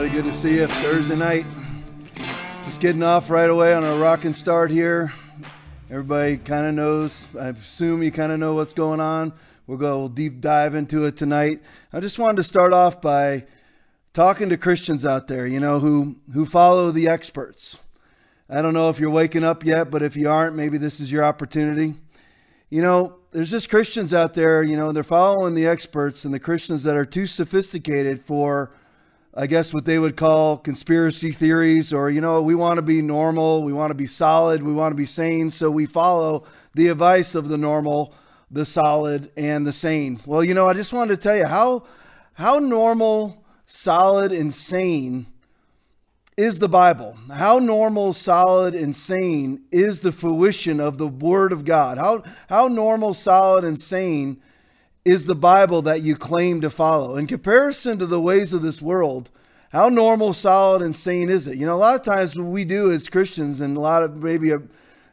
everybody. Good to see you. Thursday night. Just getting off right away on a rocking start here. Everybody kind of knows. I assume you kind of know what's going on. We'll go deep dive into it tonight. I just wanted to start off by talking to Christians out there, you know, who who follow the experts. I don't know if you're waking up yet, but if you aren't, maybe this is your opportunity. You know, there's just Christians out there, you know, they're following the experts and the Christians that are too sophisticated for I guess what they would call conspiracy theories, or, you know, we want to be normal, we want to be solid, we want to be sane, so we follow the advice of the normal, the solid, and the sane. Well, you know, I just wanted to tell you how, how normal, solid, and sane is the Bible. How normal, solid, and sane is the fruition of the Word of God. How, how normal, solid, and sane is the Bible that you claim to follow. In comparison to the ways of this world, how normal, solid, and sane is it? You know, a lot of times what we do as Christians and a lot of maybe, a,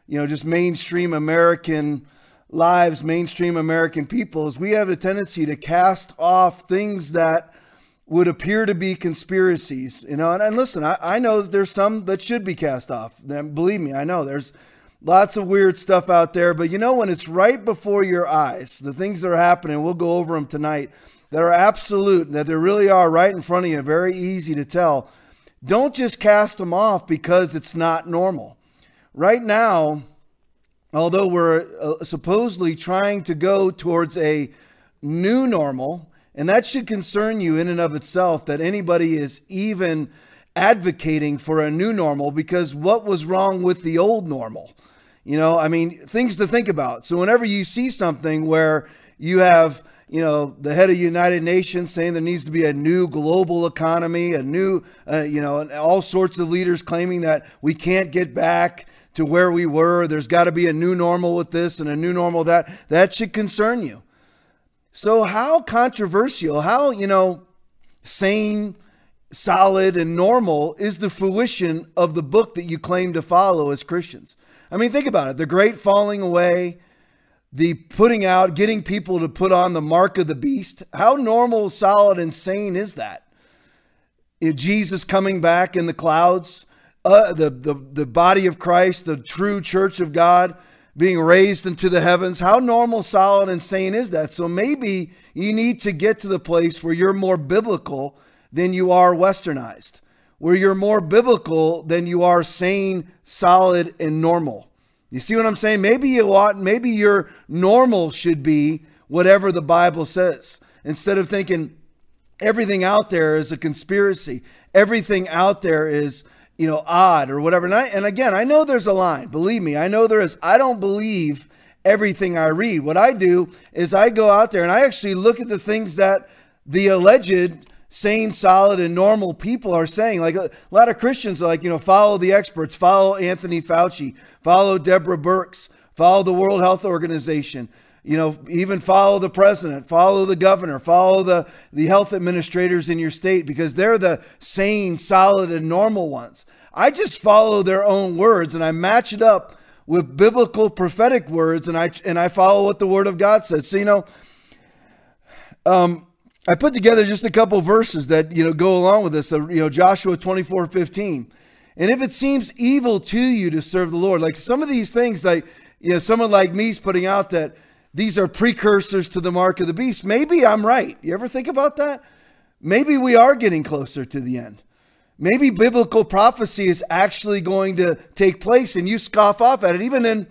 you know, just mainstream American lives, mainstream American people, is we have a tendency to cast off things that would appear to be conspiracies. You know, and, and listen, I, I know that there's some that should be cast off. Then believe me, I know there's Lots of weird stuff out there, but you know, when it's right before your eyes, the things that are happening, we'll go over them tonight, that are absolute, that there really are right in front of you, very easy to tell. Don't just cast them off because it's not normal. Right now, although we're uh, supposedly trying to go towards a new normal, and that should concern you in and of itself that anybody is even advocating for a new normal because what was wrong with the old normal? You know, I mean, things to think about. So whenever you see something where you have, you know, the head of United Nations saying there needs to be a new global economy, a new, uh, you know, all sorts of leaders claiming that we can't get back to where we were. There's got to be a new normal with this and a new normal that. That should concern you. So how controversial, how, you know, sane, solid, and normal is the fruition of the book that you claim to follow as Christians? I mean, think about it the great falling away, the putting out, getting people to put on the mark of the beast. How normal, solid, and sane is that? If Jesus coming back in the clouds, uh, the, the, the body of Christ, the true church of God being raised into the heavens. How normal, solid, and sane is that? So maybe you need to get to the place where you're more biblical than you are westernized where you're more biblical than you are sane, solid, and normal. You see what I'm saying? Maybe you ought, maybe your normal should be whatever the Bible says. Instead of thinking everything out there is a conspiracy, everything out there is, you know, odd or whatever. And, I, and again, I know there's a line. Believe me, I know there is. I don't believe everything I read. What I do is I go out there and I actually look at the things that the alleged sane, solid, and normal people are saying. Like a, lot of Christians are like, you know, follow the experts, follow Anthony Fauci, follow Deborah Birx, follow the World Health Organization. You know, even follow the president, follow the governor, follow the, the health administrators in your state because they're the sane, solid, and normal ones. I just follow their own words and I match it up with biblical prophetic words and I and I follow what the word of God says. So you know, um, I put together just a couple verses that you know go along with this. You know, Joshua 24, 15. And if it seems evil to you to serve the Lord, like some of these things, like you know, someone like me is putting out that these are precursors to the mark of the beast. Maybe I'm right. You ever think about that? Maybe we are getting closer to the end. Maybe biblical prophecy is actually going to take place and you scoff off at it. Even in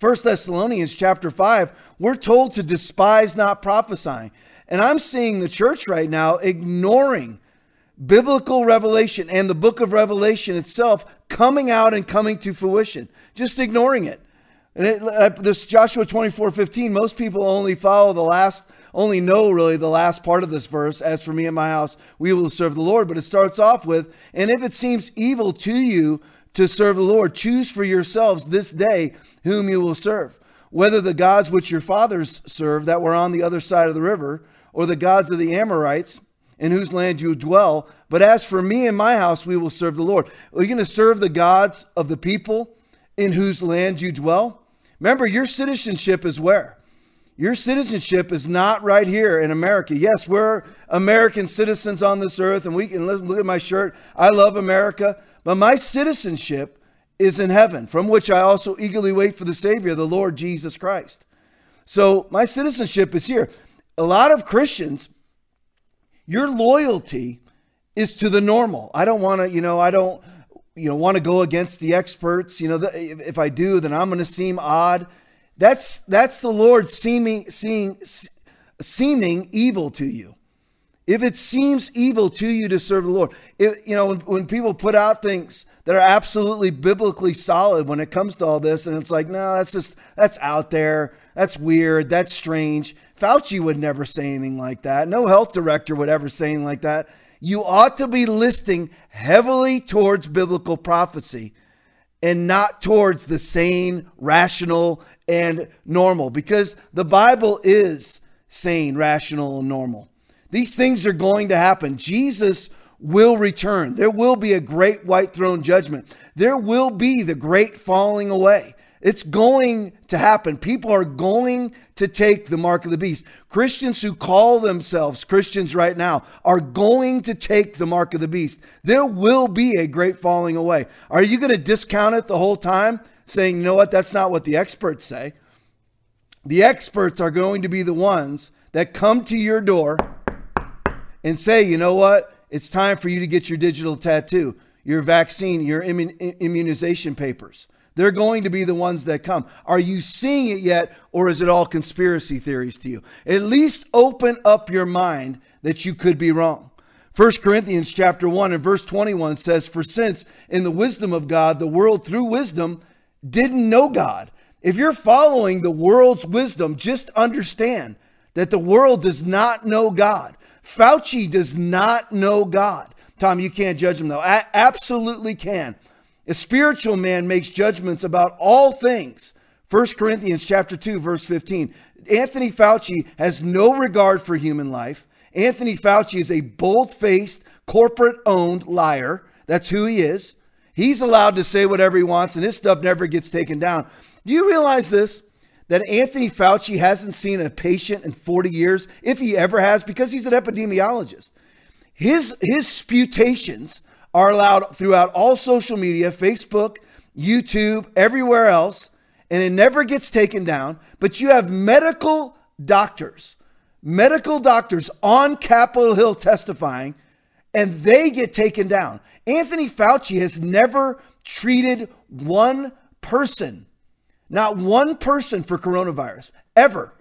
1 Thessalonians chapter 5, we're told to despise not prophesying. And I'm seeing the church right now ignoring biblical revelation and the book of Revelation itself coming out and coming to fruition, just ignoring it. And it, uh, this Joshua 24 15, most people only follow the last, only know really the last part of this verse. As for me and my house, we will serve the Lord. But it starts off with, and if it seems evil to you to serve the Lord, choose for yourselves this day whom you will serve, whether the gods which your fathers served that were on the other side of the river or the gods of the Amorites in whose land you dwell. But as for me and my house, we will serve the Lord. Are you going to serve the gods of the people in whose land you dwell? Remember, your citizenship is where? Your citizenship is not right here in America. Yes, we're American citizens on this earth, and we can look at my shirt. I love America, but my citizenship is in heaven, from which I also eagerly wait for the Savior, the Lord Jesus Christ. So my citizenship is here. A lot of Christians, your loyalty is to the normal. I don't want to, you know, I don't, you know, want to go against the experts. You know, if I do, then I'm going to seem odd. That's that's the Lord seeming seeing seeming evil to you. If it seems evil to you to serve the Lord, if, you know, when, when people put out things that are absolutely biblically solid when it comes to all this, and it's like, no, that's just that's out there, that's weird, that's strange. Fauci would never say anything like that. No health director would ever say anything like that you ought to be listing heavily towards biblical prophecy and not towards the sane, rational, and normal because the Bible is sane, rational, and normal. These things are going to happen. Jesus will return. There will be a great white throne judgment. There will be the great falling away. It's going to happen. People are going to take the mark of the beast. Christians who call themselves Christians right now are going to take the mark of the beast. There will be a great falling away. Are you going to discount it the whole time, saying, you know what, that's not what the experts say? The experts are going to be the ones that come to your door and say, you know what, it's time for you to get your digital tattoo, your vaccine, your immunization papers. They're going to be the ones that come. Are you seeing it yet, or is it all conspiracy theories to you? At least open up your mind that you could be wrong. 1 Corinthians chapter 1 and verse 21 says, For since in the wisdom of God, the world through wisdom didn't know God. If you're following the world's wisdom, just understand that the world does not know God. Fauci does not know God. Tom, you can't judge him though. I absolutely can. A spiritual man makes judgments about all things. 1 Corinthians chapter 2 verse 15. Anthony Fauci has no regard for human life. Anthony Fauci is a bold-faced, corporate-owned liar. That's who he is. He's allowed to say whatever he wants and his stuff never gets taken down. Do you realize this? That Anthony Fauci hasn't seen a patient in 40 years, if he ever has, because he's an epidemiologist. His, his sputations are allowed throughout all social media Facebook, YouTube, everywhere else, and it never gets taken down. But you have medical doctors, medical doctors on Capitol Hill testifying, and they get taken down. Anthony Fauci has never treated one person, not one person for coronavirus, ever.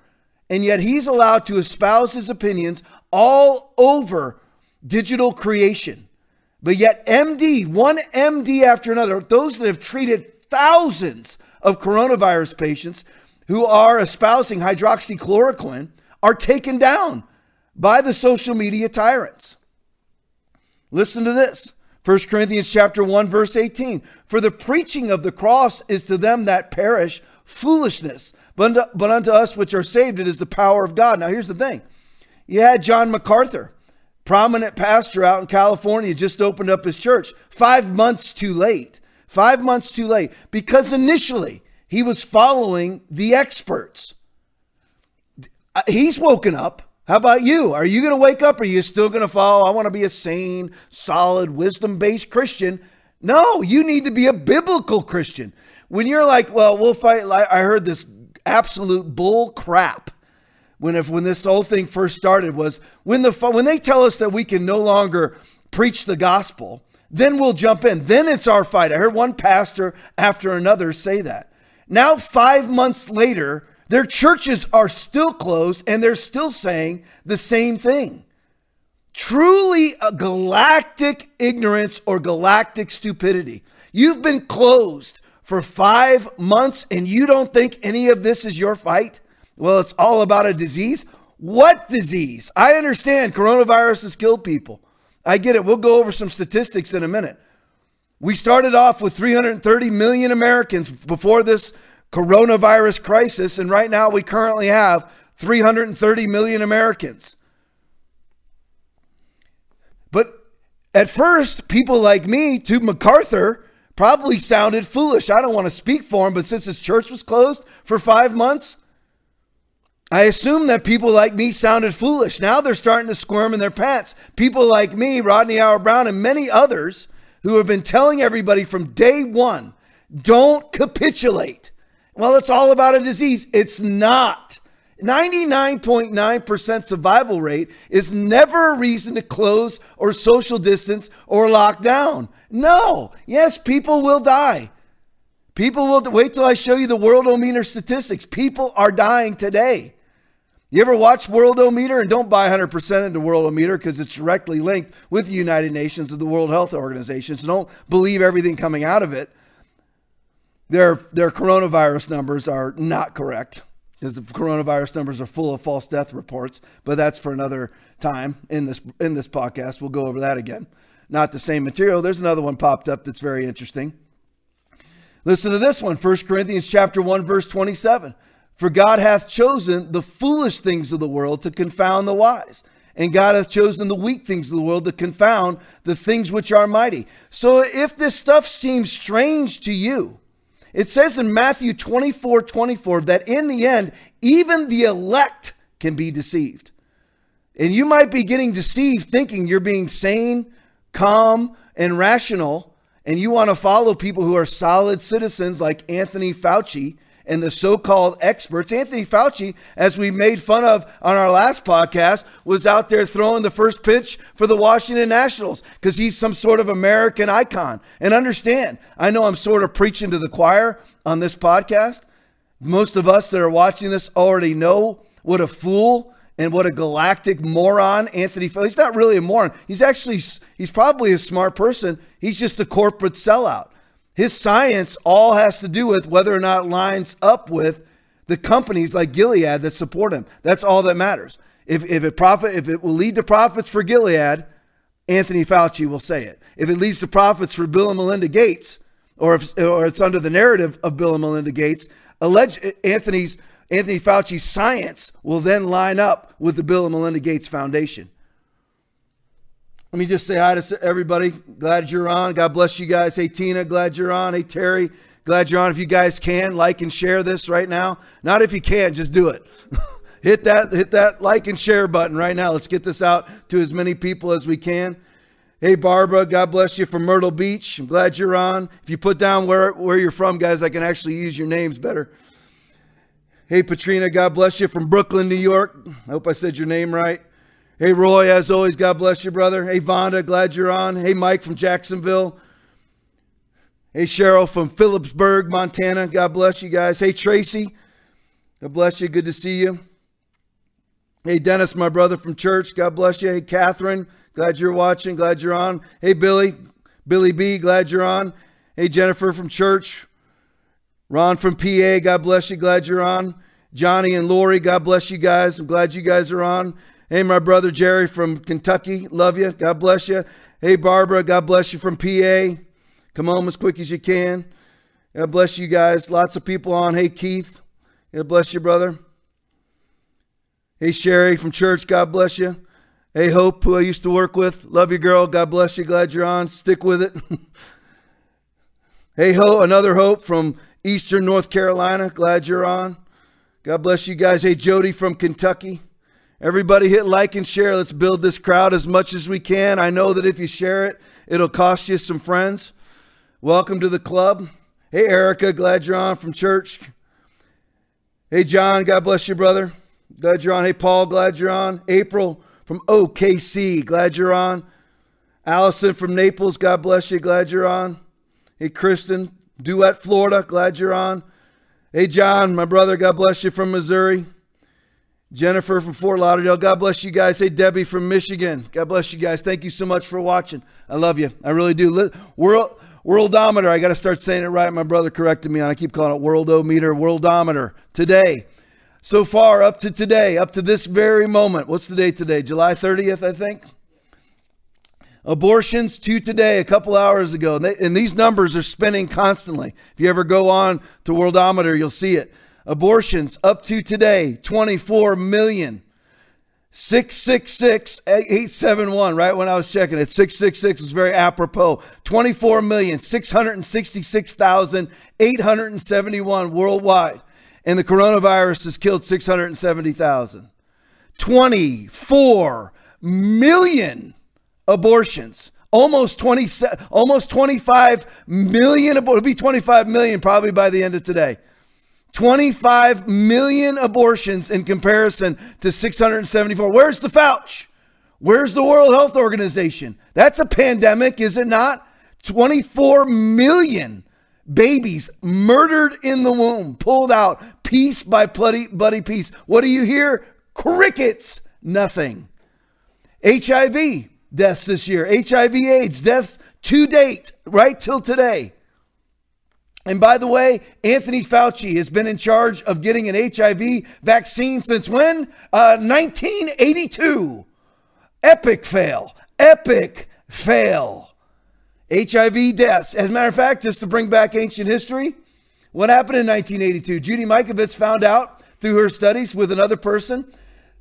And yet he's allowed to espouse his opinions all over digital creation. But yet, MD, one MD after another, those that have treated thousands of coronavirus patients who are espousing hydroxychloroquine are taken down by the social media tyrants. Listen to this. 1 Corinthians chapter 1 verse 18. For the preaching of the cross is to them that perish foolishness, but unto, but unto us which are saved it is the power of God. Now here's the thing. You had John MacArthur prominent pastor out in California just opened up his church five months too late. Five months too late because initially he was following the experts. He's woken up. How about you? Are you going to wake up? Or are you still going to follow? I want to be a sane, solid, wisdom based Christian. No, you need to be a biblical Christian. When you're like, well, we'll fight. I heard this absolute bull crap when if when this whole thing first started was when the when they tell us that we can no longer preach the gospel, then we'll jump in. Then it's our fight. I heard one pastor after another say that. Now 5 months later, their churches are still closed and they're still saying the same thing. Truly a galactic ignorance or galactic stupidity. You've been closed for 5 months and you don't think any of this is your fight? Well, it's all about a disease. What disease? I understand coronavirus has killed people. I get it. We'll go over some statistics in a minute. We started off with 330 million Americans before this coronavirus crisis, and right now we currently have 330 million Americans. But at first, people like me, to MacArthur, probably sounded foolish. I don't want to speak for him, but since his church was closed for five months, I assume that people like me sounded foolish. Now they're starting to squirm in their pants. People like me, Rodney Howard-Browne, and many others who have been telling everybody from day one don't capitulate. Well, it's all about a disease. It's not. 99.9% survival rate is never a reason to close or social distance or lock down. No. Yes, people will die. People will wait till I show you the world Worldometer statistics. People are dying today. You ever watch Worldometer and don't buy 100% into Worldometer because it's directly linked with the United Nations and the World Health Organization. So don't believe everything coming out of it. Their, their coronavirus numbers are not correct because the coronavirus numbers are full of false death reports, but that's for another time in this in this podcast. We'll go over that again. Not the same material. There's another one popped up that's very interesting. Listen to this one, 1 Corinthians chapter 1 verse 27. For God hath chosen the foolish things of the world to confound the wise. And God hath chosen the weak things of the world to confound the things which are mighty. So if this stuff seems strange to you, it says in Matthew 24 24 that in the end, even the elect can be deceived. And you might be getting deceived thinking you're being sane, calm, and rational, and you want to follow people who are solid citizens like Anthony Fauci and the so called experts. Anthony Fauci, as we made fun of on our last podcast, was out there throwing the first pitch for the Washington Nationals because he's some sort of American icon. And understand, I know I'm sort of preaching to the choir on this podcast. Most of us that are watching this already know what a fool and what a galactic moron Anthony Fauci. He's not really a moron. He's actually he's probably a smart person. He's just a corporate sellout. His science all has to do with whether or not lines up with the companies like Gilead that support him. That's all that matters. If, if it profit, if it will lead to profits for Gilead, Anthony Fauci will say it. If it leads to profits for Bill and Melinda Gates, or if or it's under the narrative of Bill and Melinda Gates, alleged Anthony's Anthony Fauci's science will then line up with the Bill and Melinda Gates Foundation. Let me just say hi to everybody. Glad you're on. God bless you guys. Hey, Tina, glad you're on. Hey, Terry, glad you're on. If you guys can, like and share this right now. Not if you can, just do it. hit that hit that like and share button right now. Let's get this out to as many people as we can. Hey Barbara, God bless you from Myrtle Beach. I'm glad you're on. If you put down where, where you're from, guys, I can actually use your names better. Hey Patrina, God bless you from Brooklyn, New York. I hope I said your name right. Hey, Roy, as always, God bless you, brother. Hey, Vonda, glad you're on. Hey, Mike from Jacksonville. Hey, Cheryl from Philipsburg, Montana. God bless you guys. Hey, Tracy, God bless you. Good to see you. Hey, Dennis, my brother from church. God bless you. Hey, Catherine, glad you're watching. Glad you're on. Hey, Billy, Billy B, glad you're on. Hey, Jennifer from church. Ron from PA, God bless you. Glad you're on. Johnny and Lori, God bless you guys. I'm glad you guys are on. Hey, my brother Jerry from Kentucky. Love you. God bless you. Hey, Barbara. God bless you from PA. Come home as quick as you can. God bless you guys. Lots of people on. Hey, Keith. God bless you, brother. Hey, Sherry from church. God bless you. Hey, Hope, who I used to work with. Love you, girl. God bless you. Glad you're on. Stick with it. hey, Ho, another Hope from Eastern North Carolina. Glad you're on. God bless you guys. Hey, Jody from Kentucky. Everybody hit like and share. Let's build this crowd as much as we can. I know that if you share it, it'll cost you some friends. Welcome to the club. Hey, Erica, glad you're on from church. Hey, John, God bless you, brother. Glad you're on. Hey, Paul, glad you're on. April from OKC, glad you're on. Allison from Naples, God bless you, glad you're on. Hey, Kristen, Duet, Florida, glad you're on. Hey, John, my brother, God bless you from Missouri. Jennifer from Fort Lauderdale. God bless you guys. Hey, Debbie from Michigan. God bless you guys. Thank you so much for watching. I love you. I really do. World Worldometer. I got to start saying it right. My brother corrected me on. I keep calling it Worldometer. Worldometer. Today, so far up to today, up to this very moment. What's the date today? July 30th, I think. Abortions to today, a couple hours ago. And, they, and these numbers are spinning constantly. If you ever go on to Worldometer, you'll see it. Abortions up to today, 24 million. 666 871, right when I was checking it, 666 was very apropos. 24 million, 666,871 worldwide. and the coronavirus has killed 670,000. 24 million abortions. Almost 20 almost 25 million it'll be 25 million probably by the end of today. 25 million abortions in comparison to 674. Where's the Fauci? Where's the World Health Organization? That's a pandemic, is it not? 24 million babies murdered in the womb, pulled out piece by bloody, bloody piece. What do you hear? Crickets, nothing. HIV deaths this year, HIV AIDS deaths to date, right till today. And by the way, Anthony Fauci has been in charge of getting an HIV vaccine since when? Uh, 1982. Epic fail. Epic fail. HIV deaths. As a matter of fact, just to bring back ancient history, what happened in 1982? Judy Mikovits found out through her studies with another person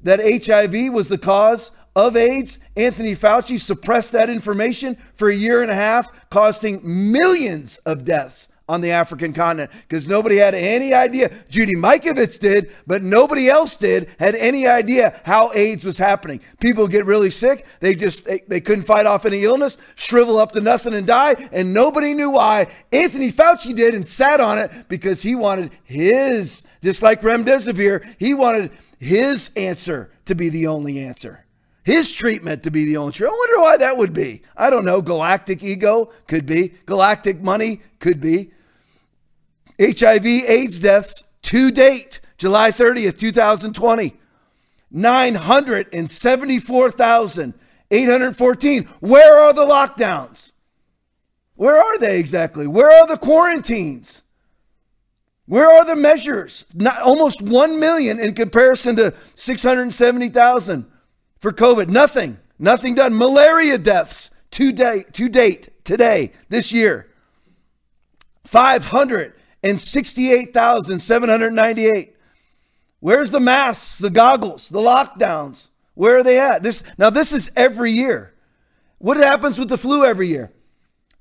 that HIV was the cause of AIDS. Anthony Fauci suppressed that information for a year and a half, costing millions of deaths on the African continent because nobody had any idea. Judy Mikovits did, but nobody else did, had any idea how AIDS was happening. People get really sick. They just, they, they couldn't fight off any illness, shrivel up to nothing and die. And nobody knew why. Anthony Fauci did and sat on it because he wanted his, just like remdesivir, he wanted his answer to be the only answer. His treatment to be the only treatment. I wonder why that would be. I don't know. Galactic ego could be. Galactic money could be. HIV AIDS deaths to date, July 30th, 2020, 974,814. Where are the lockdowns? Where are they exactly? Where are the quarantines? Where are the measures? Not, almost 1 million in comparison to 670,000 for COVID. Nothing. Nothing done. Malaria deaths to date, to date today, this year. 500 and 68,798. Where's the masks, the goggles, the lockdowns? Where are they at? This now this is every year. What happens with the flu every year?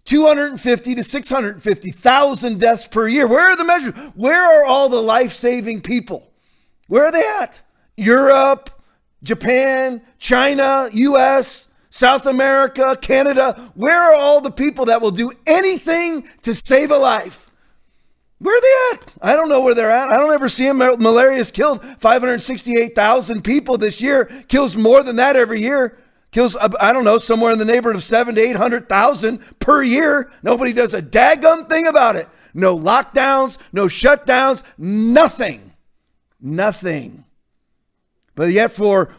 250 to 650,000 deaths per year. Where are the measures? Where are all the life-saving people? Where are they at? Europe, Japan, China, US, South America, Canada. Where are all the people that will do anything to save a life? Where are they at? I don't know where they're at. I don't ever see them. Malaria's killed 568,000 people this year. Kills more than that every year. Kills, uh, I don't know, somewhere in the neighborhood of seven to 800,000 per year. Nobody does a daggum thing about it. No lockdowns, no shutdowns, nothing. Nothing. But yet for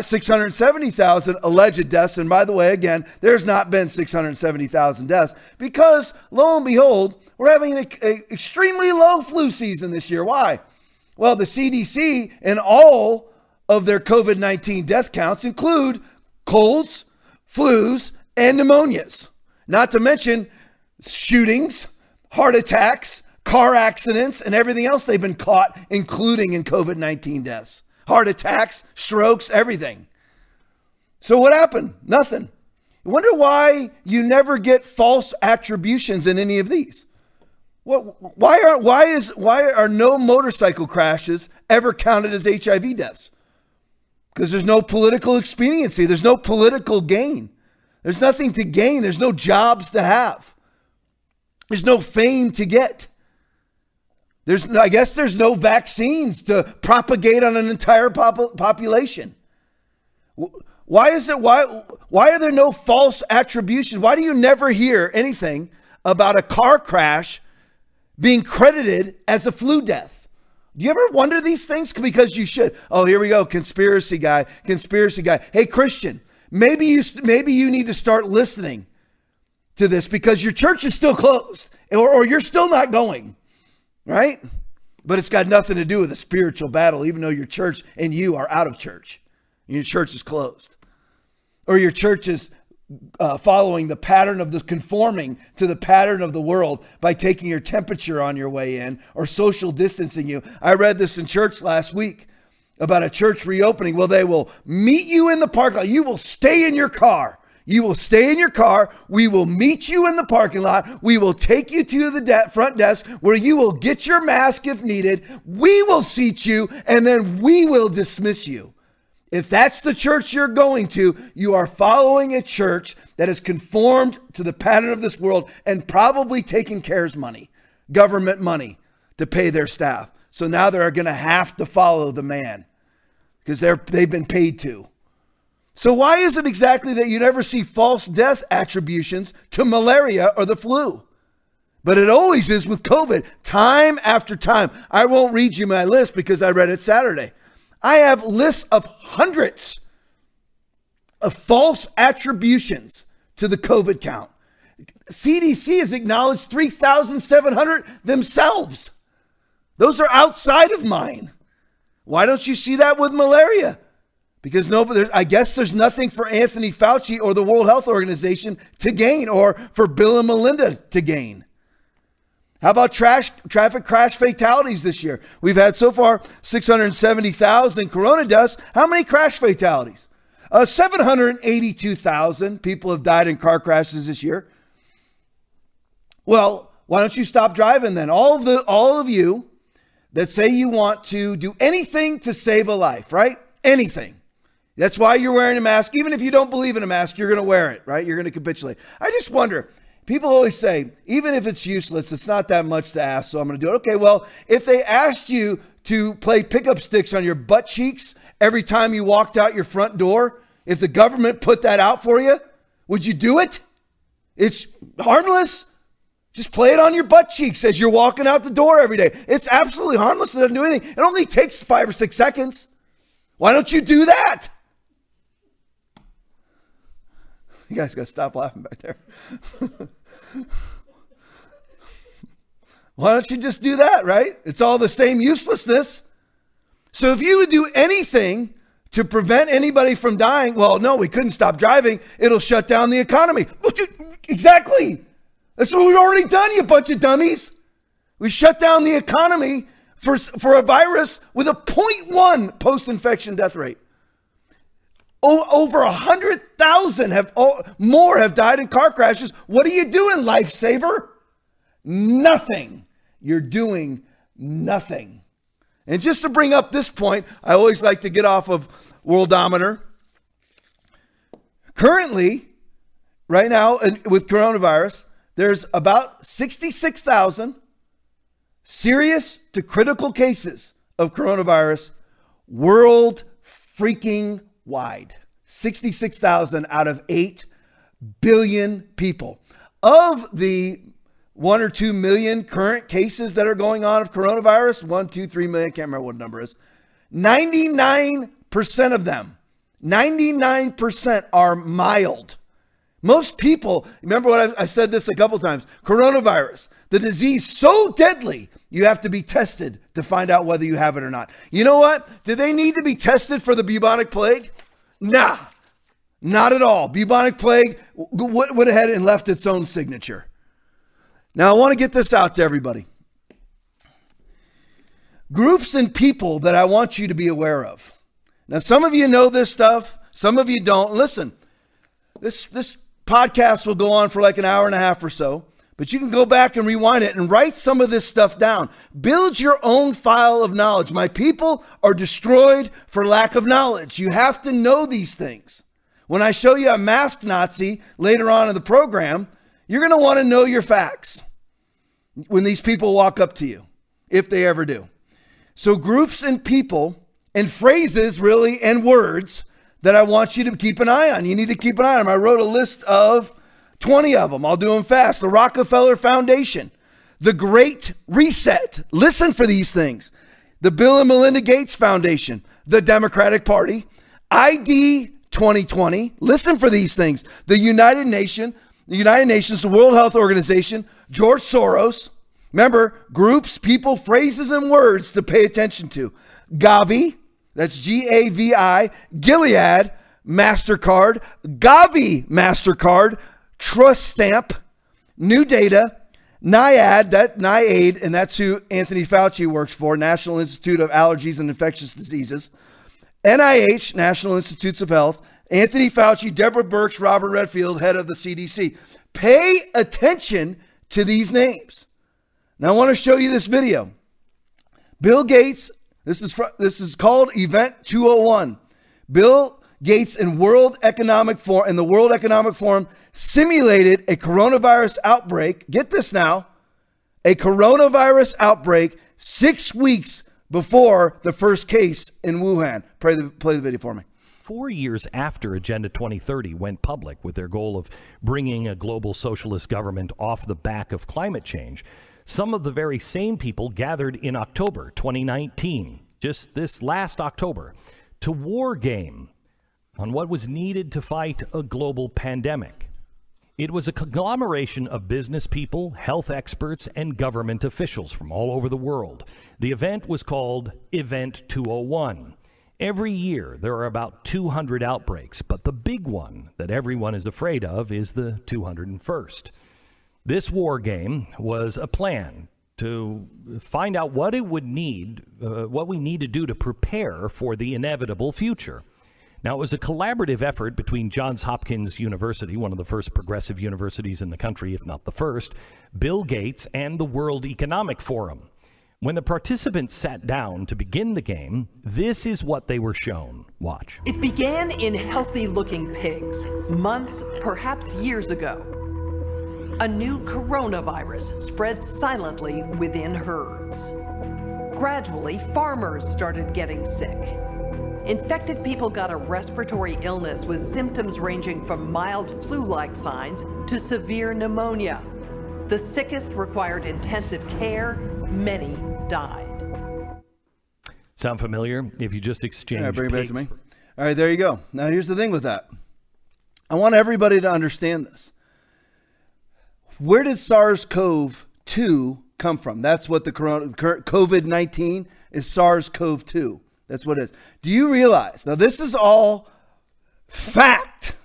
670,000 alleged deaths, and by the way, again, there's not been 670,000 deaths because lo and behold, we're having an extremely low flu season this year. Why? Well, the CDC and all of their COVID 19 death counts include colds, flus, and pneumonias, not to mention shootings, heart attacks, car accidents, and everything else they've been caught, including in COVID 19 deaths. Heart attacks, strokes, everything. So, what happened? Nothing. I wonder why you never get false attributions in any of these. What, why are why is why are no motorcycle crashes ever counted as HIV deaths? Because there's no political expediency. There's no political gain. There's nothing to gain. There's no jobs to have. There's no fame to get. There's I guess there's no vaccines to propagate on an entire pop- population. Why is it why why are there no false attributions? Why do you never hear anything about a car crash being credited as a flu death. Do you ever wonder these things? Because you should. Oh, here we go. Conspiracy guy, conspiracy guy. Hey, Christian, maybe you, maybe you need to start listening to this because your church is still closed or, or you're still not going, right? But it's got nothing to do with a spiritual battle, even though your church and you are out of church. Your church is closed. Or your church is uh, following the pattern of the conforming to the pattern of the world by taking your temperature on your way in or social distancing you. I read this in church last week about a church reopening. Well, they will meet you in the parking lot. You will stay in your car. You will stay in your car. We will meet you in the parking lot. We will take you to the de- front desk where you will get your mask if needed. We will seat you and then we will dismiss you. If that's the church you're going to, you are following a church that is conformed to the pattern of this world and probably taking CARES money, government money to pay their staff. So now they're going to have to follow the man because they're they've been paid to. So why is it exactly that you never see false death attributions to malaria or the flu? But it always is with COVID, time after time. I won't read you my list because I read it Saturday. I have lists of hundreds of false attributions to the COVID count. CDC has acknowledged 3,700 themselves. Those are outside of mine. Why don't you see that with malaria? Because nobody, I guess there's nothing for Anthony Fauci or the World Health Organization to gain or for Bill and Melinda to gain. How about trash, traffic crash fatalities this year? We've had so far 670,000 corona deaths. How many crash fatalities? Uh, 782,000 people have died in car crashes this year. Well, why don't you stop driving then? All of the all of you that say you want to do anything to save a life, right? Anything. That's why you're wearing a mask. Even if you don't believe in a mask, you're going to wear it, right? You're going to capitulate. I just wonder. People always say, even if it's useless, it's not that much to ask, so I'm going to do it. Okay, well, if they asked you to play pickup sticks on your butt cheeks every time you walked out your front door, if the government put that out for you, would you do it? It's harmless. Just play it on your butt cheeks as you're walking out the door every day. It's absolutely harmless. It doesn't do anything. It only takes five or six seconds. Why don't you do that? You guys got to stop laughing back there. Why don't you just do that, right? It's all the same uselessness. So if you would do anything to prevent anybody from dying, well, no, we couldn't stop driving. It'll shut down the economy. Exactly. That's what we've already done, you bunch of dummies. We shut down the economy for, for a virus with a 0.1 post infection death rate. Over 100,000 have oh, more have died in car crashes. What are you doing, lifesaver? Nothing. You're doing nothing. And just to bring up this point, I always like to get off of Worldometer. Currently, right now, with coronavirus, there's about 66,000 serious to critical cases of coronavirus world freaking wide 66,000 out of 8 billion people. Of the one or two million current cases that are going on of coronavirus, one, two, three million, can't remember what number is, 99% of them, 99% are mild. Most people, remember what I, I said this a couple times coronavirus, the disease so deadly, you have to be tested to find out whether you have it or not. You know what? Do they need to be tested for the bubonic plague? Nah, not at all. Bubonic plague went ahead and left its own signature. Now, I want to get this out to everybody. Groups and people that I want you to be aware of. Now, some of you know this stuff, some of you don't. Listen, this, this podcast will go on for like an hour and a half or so, but you can go back and rewind it and write some of this stuff down. Build your own file of knowledge. My people are destroyed for lack of knowledge. You have to know these things. When I show you a masked Nazi later on in the program, you're going to want to know your facts when these people walk up to you, if they ever do. So, groups and people and phrases, really, and words that I want you to keep an eye on. You need to keep an eye on them. I wrote a list of 20 of them. I'll do them fast. The Rockefeller Foundation, the Great Reset. Listen for these things. The Bill and Melinda Gates Foundation, the Democratic Party, ID 2020. Listen for these things. The United Nation, the United Nations, the World Health Organization, George Soros. Remember, groups, people, phrases, and words to pay attention to. Gavi, that's G A V I, Gilead, MasterCard, Gavi, MasterCard, Trust Stamp, New Data, NIAID, that NIAID, and that's who Anthony Fauci works for, National Institute of Allergies and Infectious Diseases, NIH, National Institutes of Health, Anthony Fauci, Deborah Birx, Robert Redfield, head of the CDC. Pay attention to these names. Now I want to show you this video. Bill Gates, this is this is called Event 201. Bill Gates and World Economic Forum and the World Economic Forum simulated a coronavirus outbreak. Get this now. A coronavirus outbreak 6 weeks before the first case in Wuhan. Play the, play the video for me four years after Agenda 2030 went public with their goal of bringing a global socialist government off the back of climate change, some of the very same people gathered in October 2019, just this last October, to war game on what was needed to fight a global pandemic. It was a conglomeration of business people, health experts, and government officials from all over the world. The event was called Event 201. Every year, there are about 200 outbreaks, but the big one that everyone is afraid of is the 201st. This war game was a plan to find out what it would need, uh, what we need to do to prepare for the inevitable future. Now, it was a collaborative effort between Johns Hopkins University, one of the first progressive universities in the country, if not the first, Bill Gates, and the World Economic Forum. When the participants sat down to begin the game, this is what they were shown. Watch. It began in healthy looking pigs, months, perhaps years ago. A new coronavirus spread silently within herds. Gradually, farmers started getting sick. Infected people got a respiratory illness with symptoms ranging from mild flu like signs to severe pneumonia. The sickest required intensive care, many died. Sound familiar? If you just exchange. Yeah, bring it back to me. All right, there you go. Now, here's the thing with that. I want everybody to understand this. Where did SARS CoV 2 come from? That's what the COVID 19 is SARS CoV 2. That's what it is. Do you realize? Now, this is all fact.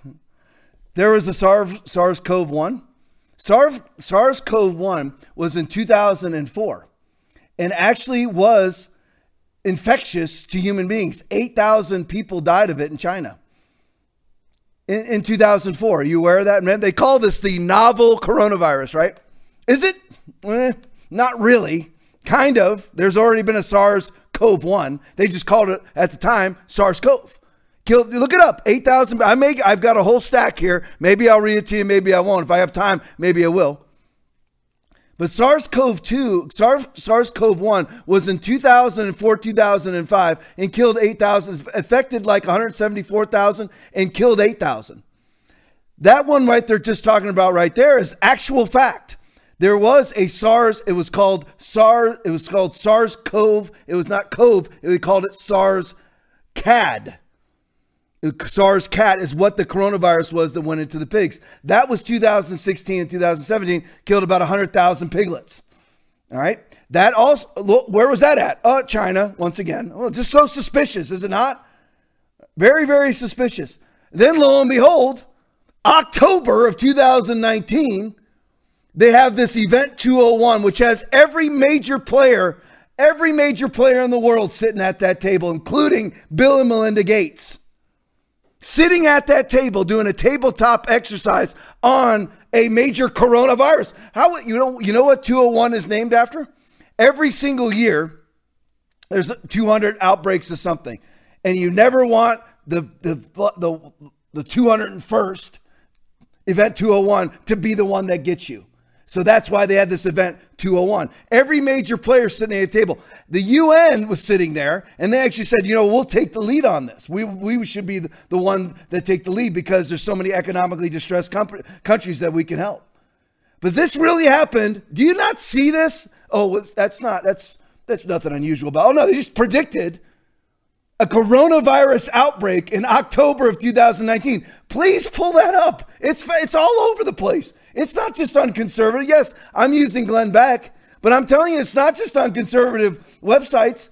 There was a SARS CoV 1. SARS CoV 1 was in 2004 and actually was infectious to human beings. 8,000 people died of it in China in, in 2004. Are you aware of that? Man, they call this the novel coronavirus, right? Is it? Eh, not really. Kind of. There's already been a SARS CoV 1. They just called it at the time SARS CoV. Killed, look it up. 8,000. I make, I've got a whole stack here. Maybe I'll read it to you. Maybe I won't. If I have time, maybe I will. But SARS-CoV-2, SARS-CoV-1 was in 2004, 2005 and killed 8,000, affected like 174,000 and killed 8,000. That one right there, just talking about right there, is actual fact. There was a SARS. It was called SARS. It was called SARS Cove. It was not Cove. They called it SARS-CAD. SARS cat is what the coronavirus was that went into the pigs. That was 2016 and 2017, killed about 100,000 piglets. All right. That also, where was that at? Uh, China, once again. Well, just so suspicious, is it not? Very, very suspicious. Then lo and behold, October of 2019, they have this event 201, which has every major player, every major player in the world sitting at that table, including Bill and Melinda Gates sitting at that table doing a tabletop exercise on a major coronavirus. How you know you know what 201 is named after? Every single year there's 200 outbreaks of something. And you never want the the the the 201st event 201 to be the one that gets you. So that's why they had this event 201. Every major player sitting at a table. The UN was sitting there and they actually said, you know, we'll take the lead on this. We, we should be the, the one that take the lead because there's so many economically distressed countries that we can help. But this really happened. Do you not see this? Oh, that's not, that's, that's nothing unusual about. Oh no, they just predicted a coronavirus outbreak in October of 2019. Please pull that up. It's, it's all over the place. It's not just on conservative. Yes, I'm using Glenn Beck, but I'm telling you, it's not just on conservative websites.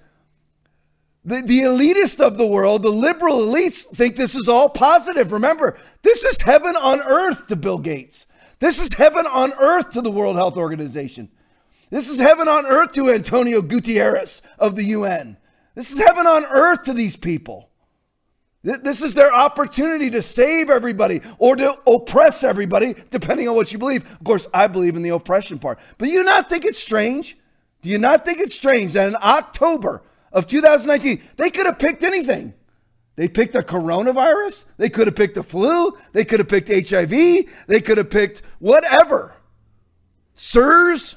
The, the elitist of the world, the liberal elites, think this is all positive. Remember, this is heaven on earth to Bill Gates. This is heaven on earth to the World Health Organization. This is heaven on earth to Antonio Gutierrez of the UN. This is heaven on earth to these people. This is their opportunity to save everybody or to oppress everybody, depending on what you believe. Of course, I believe in the oppression part. But you not think it's strange? Do you not think it's strange that in October of 2019, they could have picked anything? They picked a coronavirus. They could have picked the flu. They could have picked HIV. They could have picked whatever. SIRS,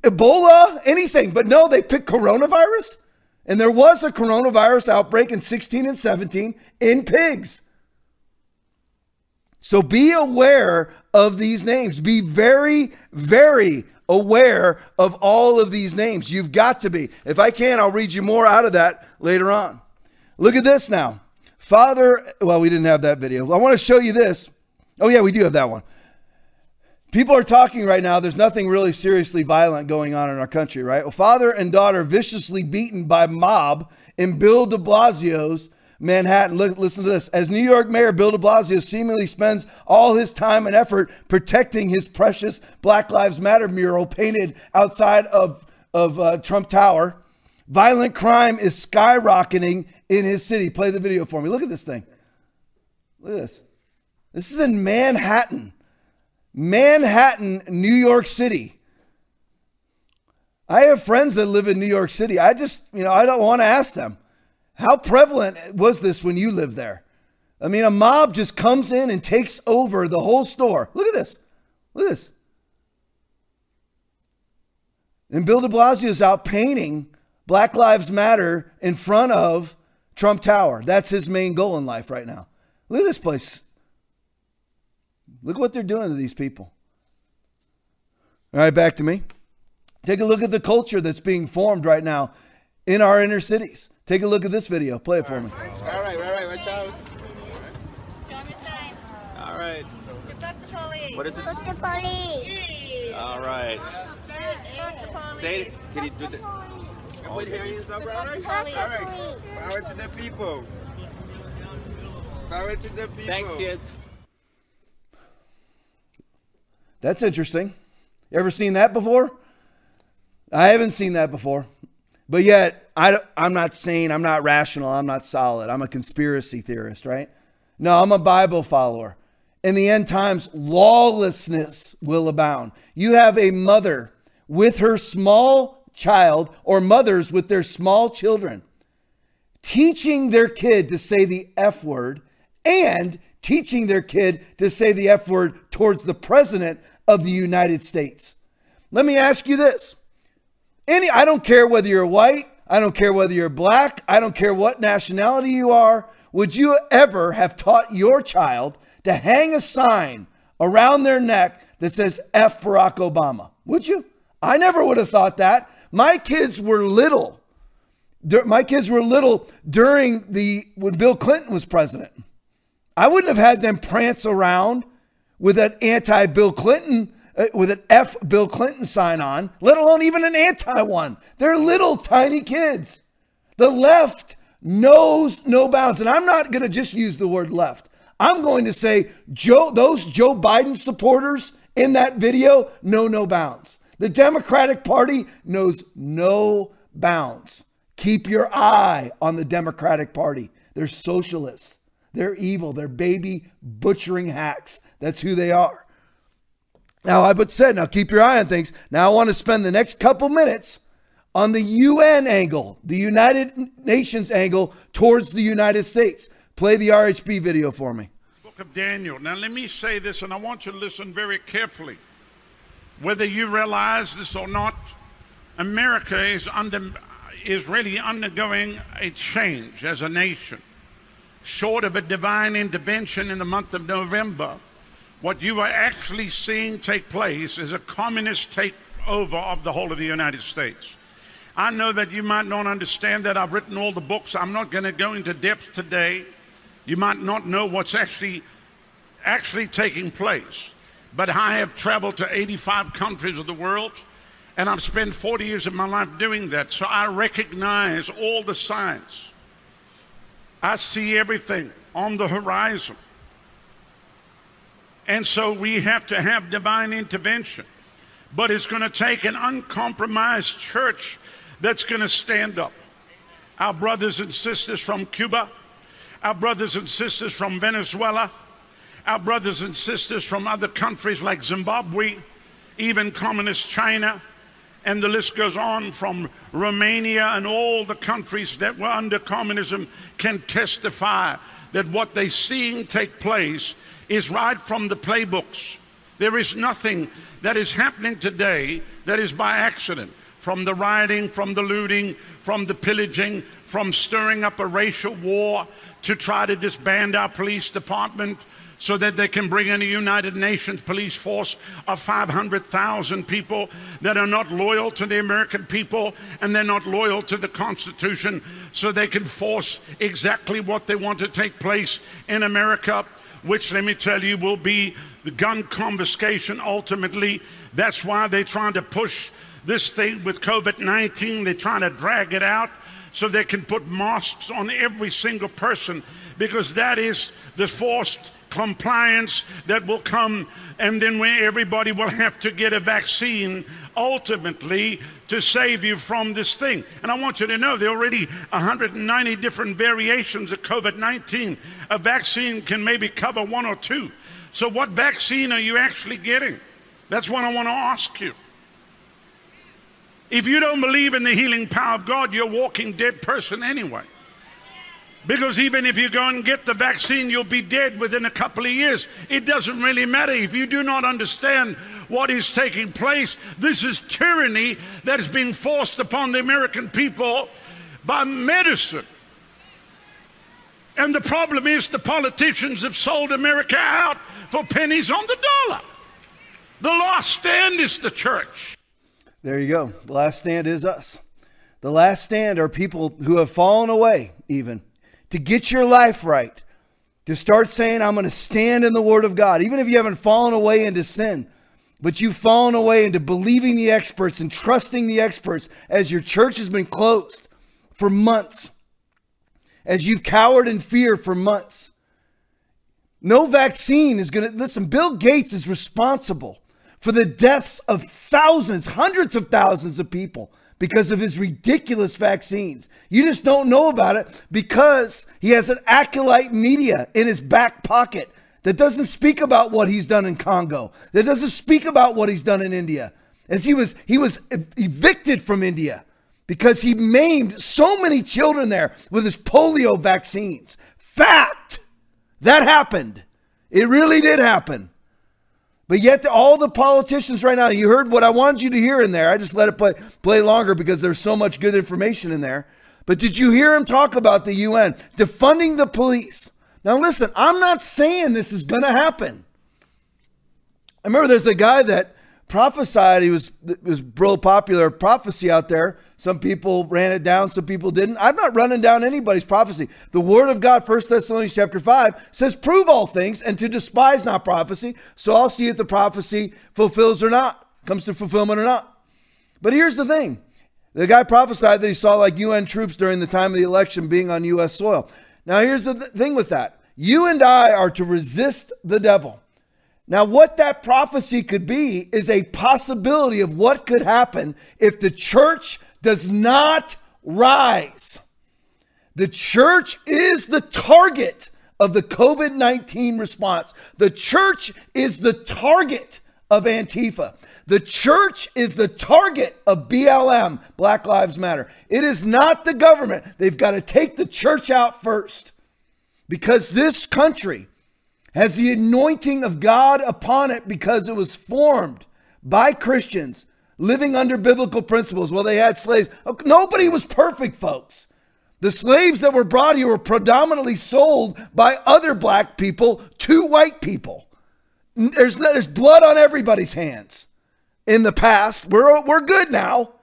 Ebola, anything. But no, they picked coronavirus. And there was a coronavirus outbreak in 16 and 17 in pigs. So be aware of these names. Be very, very aware of all of these names. You've got to be. If I can, I'll read you more out of that later on. Look at this now. Father, well, we didn't have that video. I want to show you this. Oh, yeah, we do have that one. People are talking right now. There's nothing really seriously violent going on in our country, right? Well, father and daughter viciously beaten by mob in Bill de Blasio's Manhattan. Look, listen to this. As New York Mayor Bill de Blasio seemingly spends all his time and effort protecting his precious Black Lives Matter mural painted outside of, of uh, Trump Tower, violent crime is skyrocketing in his city. Play the video for me. Look at this thing. Look at this. This is in Manhattan. Manhattan, New York City. I have friends that live in New York City. I just, you know, I don't want to ask them. How prevalent was this when you lived there? I mean, a mob just comes in and takes over the whole store. Look at this. Look at this. And Bill de Blasio is out painting Black Lives Matter in front of Trump Tower. That's his main goal in life right now. Look at this place. Look what they're doing to these people. All right, back to me. Take a look at the culture that's being formed right now in our inner cities. Take a look at this video. Play it for me. All right, all right, watch out. All right. Fuck the police. What is it? Fuck the police. All right. Fuck the police. Say it. Can you do the? Put your hands up, all right? Fuck the All right. Power to the people. Power to the people. Thanks, kids. That's interesting. You ever seen that before? I haven't seen that before. But yet, I, I'm not sane. I'm not rational. I'm not solid. I'm a conspiracy theorist, right? No, I'm a Bible follower. In the end times, lawlessness will abound. You have a mother with her small child, or mothers with their small children, teaching their kid to say the F word and teaching their kid to say the F word towards the president of the United States. Let me ask you this. Any I don't care whether you're white, I don't care whether you're black, I don't care what nationality you are, would you ever have taught your child to hang a sign around their neck that says F Barack Obama? Would you? I never would have thought that. My kids were little. My kids were little during the when Bill Clinton was president. I wouldn't have had them prance around with an anti Bill Clinton, uh, with an F Bill Clinton sign on, let alone even an anti one. They're little tiny kids. The left knows no bounds. And I'm not going to just use the word left. I'm going to say Joe, those Joe Biden supporters in that video know no bounds. The Democratic Party knows no bounds. Keep your eye on the Democratic Party. They're socialists. They're evil. They're baby butchering hacks. That's who they are. Now, I but said, now keep your eye on things. Now, I want to spend the next couple minutes on the UN angle, the United Nations angle towards the United States. Play the RHB video for me. book of Daniel. Now, let me say this, and I want you to listen very carefully. Whether you realize this or not, America is, under, is really undergoing a change as a nation. Short of a divine intervention in the month of November, what you are actually seeing take place is a communist takeover of the whole of the United States. I know that you might not understand that. I've written all the books. I'm not going to go into depth today. You might not know what's actually actually taking place. But I have traveled to 85 countries of the world, and I've spent 40 years of my life doing that. So I recognize all the signs. I see everything on the horizon. And so we have to have divine intervention. But it's going to take an uncompromised church that's going to stand up. Our brothers and sisters from Cuba, our brothers and sisters from Venezuela, our brothers and sisters from other countries like Zimbabwe, even communist China, and the list goes on from Romania and all the countries that were under communism can testify that what they're seeing take place is right from the playbooks. There is nothing that is happening today that is by accident. From the rioting, from the looting, from the pillaging, from stirring up a racial war to try to disband our police department so that they can bring in a United Nations police force of 500,000 people that are not loyal to the American people and they're not loyal to the Constitution, so they can force exactly what they want to take place in America, which, let me tell you, will be the gun confiscation ultimately. That's why they're trying to push this thing with COVID 19, they're trying to drag it out so they can put masks on every single person because that is the forced compliance that will come, and then when everybody will have to get a vaccine ultimately to save you from this thing. And I want you to know there are already 190 different variations of COVID 19. A vaccine can maybe cover one or two. So, what vaccine are you actually getting? That's what I want to ask you. If you don't believe in the healing power of God, you're a walking dead person anyway. Because even if you go and get the vaccine, you'll be dead within a couple of years. It doesn't really matter. If you do not understand what is taking place, this is tyranny that is being forced upon the American people by medicine. And the problem is the politicians have sold America out for pennies on the dollar. The last stand is the church. There you go. The last stand is us. The last stand are people who have fallen away, even to get your life right, to start saying, I'm going to stand in the Word of God, even if you haven't fallen away into sin, but you've fallen away into believing the experts and trusting the experts as your church has been closed for months, as you've cowered in fear for months. No vaccine is going to, listen, Bill Gates is responsible for the deaths of thousands, hundreds of thousands of people because of his ridiculous vaccines. You just don't know about it because he has an acolyte media in his back pocket that doesn't speak about what he's done in Congo, that doesn't speak about what he's done in India. As he was he was evicted from India because he maimed so many children there with his polio vaccines. Fact. That happened. It really did happen. But yet, all the politicians right now, you heard what I wanted you to hear in there. I just let it play, play longer because there's so much good information in there. But did you hear him talk about the UN defunding the police? Now, listen, I'm not saying this is going to happen. I remember there's a guy that prophesied. He was it was real popular prophecy out there. Some people ran it down, some people didn't. I'm not running down anybody's prophecy. The word of God, 1 Thessalonians chapter 5, says, prove all things and to despise not prophecy. So I'll see if the prophecy fulfills or not, comes to fulfillment or not. But here's the thing. The guy prophesied that he saw like UN troops during the time of the election being on US soil. Now here's the th- thing with that. You and I are to resist the devil. Now, what that prophecy could be is a possibility of what could happen if the church does not rise. The church is the target of the COVID 19 response. The church is the target of Antifa. The church is the target of BLM, Black Lives Matter. It is not the government. They've got to take the church out first because this country has the anointing of God upon it because it was formed by Christians living under biblical principles. Well, they had slaves. Nobody was perfect, folks. The slaves that were brought here were predominantly sold by other black people to white people. There's, there's blood on everybody's hands in the past. We're, we're good now.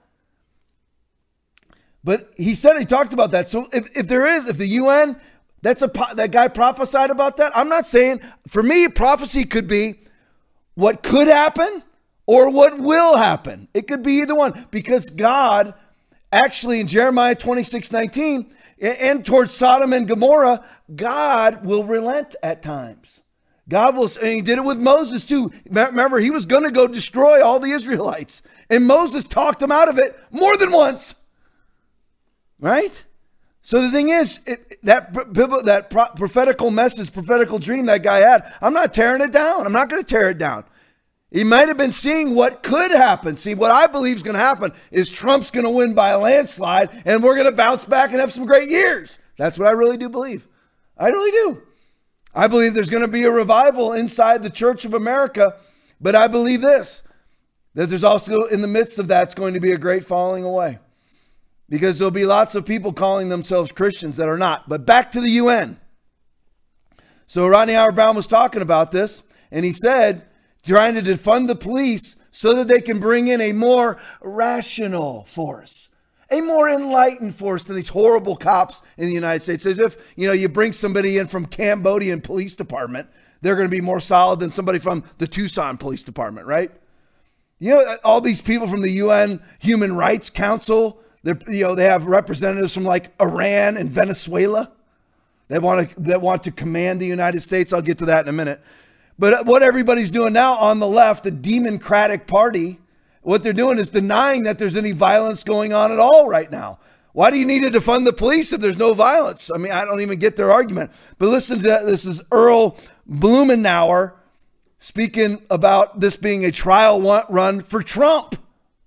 But he said, he talked about that. So if, if there is, if the UN that's a that guy prophesied about that. I'm not saying for me prophecy could be what could happen or what will happen. It could be either one because God actually in Jeremiah 26, 19 and towards Sodom and Gomorrah, God will relent at times. God will, and he did it with Moses too. Remember, he was going to go destroy all the Israelites, and Moses talked him out of it more than once. Right? So the thing is, it, that that prophetical message, prophetical dream that guy had, I'm not tearing it down. I'm not going to tear it down. He might have been seeing what could happen. See, what I believe is going to happen is Trump's going to win by a landslide and we're going to bounce back and have some great years. That's what I really do believe. I really do. I believe there's going to be a revival inside the Church of America, but I believe this that there's also in the midst of that, it's going to be a great falling away because there'll be lots of people calling themselves Christians that are not. But back to the UN. So Rodney Howard-Browne was talking about this, and he said, trying to defund the police so that they can bring in a more rational force, a more enlightened force than these horrible cops in the United States. As if, you know, you bring somebody in from Cambodian police department, they're going to be more solid than somebody from the Tucson police department, right? You know, all these people from the UN Human Rights Council, they're, you know, they have representatives from like Iran and Venezuela that want to that want to command the United States. I'll get to that in a minute. But what everybody's doing now on the left, the Democratic Party, what they're doing is denying that there's any violence going on at all right now. Why do you need to defund the police if there's no violence? I mean, I don't even get their argument. But listen to that. This is Earl Blumenauer speaking about this being a trial run for Trump.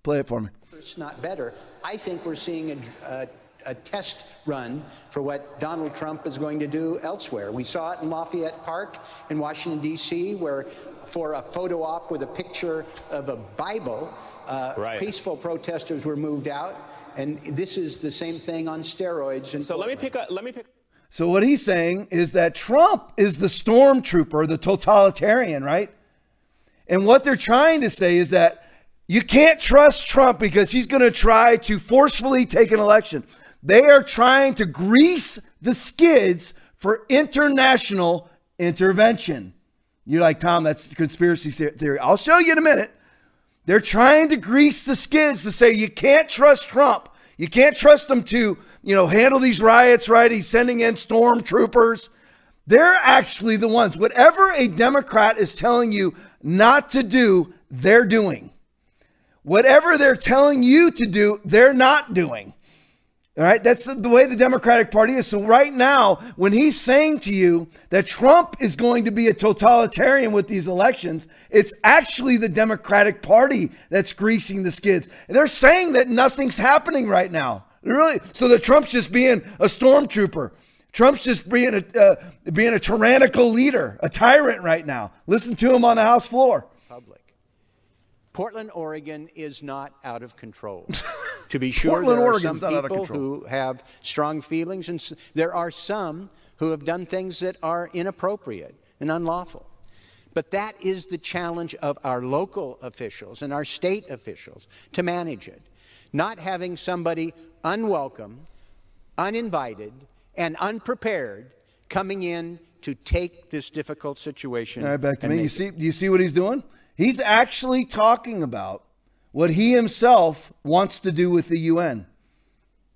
Play it for me. It's not better. I think we're seeing a, a, a, test run for what Donald Trump is going to do elsewhere. We saw it in Lafayette Park in Washington, D.C., where for a photo op with a picture of a Bible, uh, right. peaceful protesters were moved out. And this is the same thing on steroids. so let me pick up. Let me pick. So what he's saying is that Trump is the stormtrooper, the totalitarian, right? And what they're trying to say is that you can't trust Trump because he's going to try to forcefully take an election. They are trying to grease the skids for international intervention. You're like, Tom, that's conspiracy theory. I'll show you in a minute. They're trying to grease the skids to say you can't trust Trump. You can't trust him to, you know, handle these riots right. He's sending in stormtroopers. They're actually the ones. Whatever a Democrat is telling you not to do, they're doing. Whatever they're telling you to do, they're not doing. All right, that's the, the, way the Democratic Party is. So, right now, when he's saying to you that Trump is going to be a totalitarian with these elections, it's actually the Democratic Party that's greasing the skids. And they're saying that nothing's happening right now. Really? So, that Trump's just being a stormtrooper. Trump's just being a, uh, being a tyrannical leader, a tyrant right now. Listen to him on the House floor. Portland, Oregon is not out of control. to be sure, Portland, there are Oregon's some people who have strong feelings, and there are some who have done things that are inappropriate and unlawful. But that is the challenge of our local officials and our state officials to manage it. Not having somebody unwelcome, uninvited, and unprepared coming in to take this difficult situation. All right, back to me. You see, do you see what he's doing? He's actually talking about what he himself wants to do with the UN.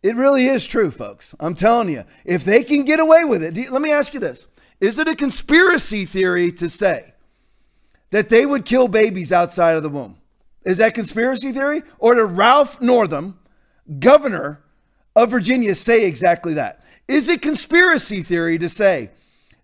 It really is true, folks. I'm telling you. If they can get away with it, let me ask you this Is it a conspiracy theory to say that they would kill babies outside of the womb? Is that conspiracy theory? Or did Ralph Northam, governor of Virginia, say exactly that? Is it conspiracy theory to say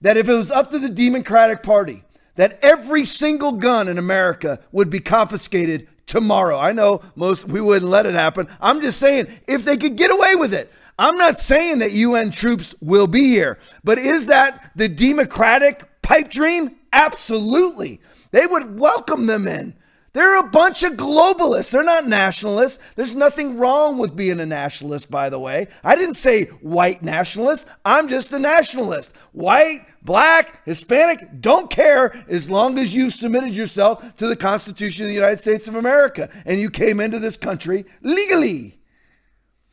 that if it was up to the Democratic Party, that every single gun in America would be confiscated tomorrow. I know most we wouldn't let it happen. I'm just saying if they could get away with it. I'm not saying that UN troops will be here, but is that the democratic pipe dream? Absolutely. They would welcome them in. They're a bunch of globalists. They're not nationalists. There's nothing wrong with being a nationalist, by the way. I didn't say white nationalist. I'm just a nationalist. White, black, Hispanic, don't care as long as you submitted yourself to the Constitution of the United States of America and you came into this country legally.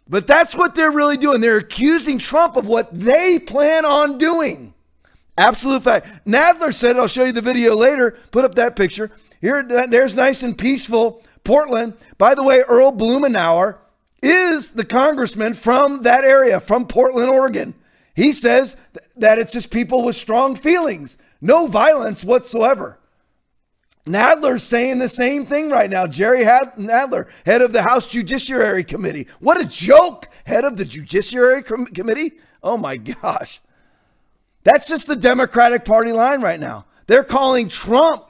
But that's what they're really doing. They're accusing Trump of what they plan on doing. Absolute fact. Nadler said, I'll show you the video later. Put up that picture. Here, there's nice and peaceful Portland. By the way, Earl Blumenauer is the congressman from that area, from Portland, Oregon. He says that it's just people with strong feelings, no violence whatsoever. Nadler's saying the same thing right now. Jerry Nadler, head of the House Judiciary Committee. What a joke! Head of the Judiciary Com- Committee? Oh my gosh. That's just the Democratic Party line right now. They're calling Trump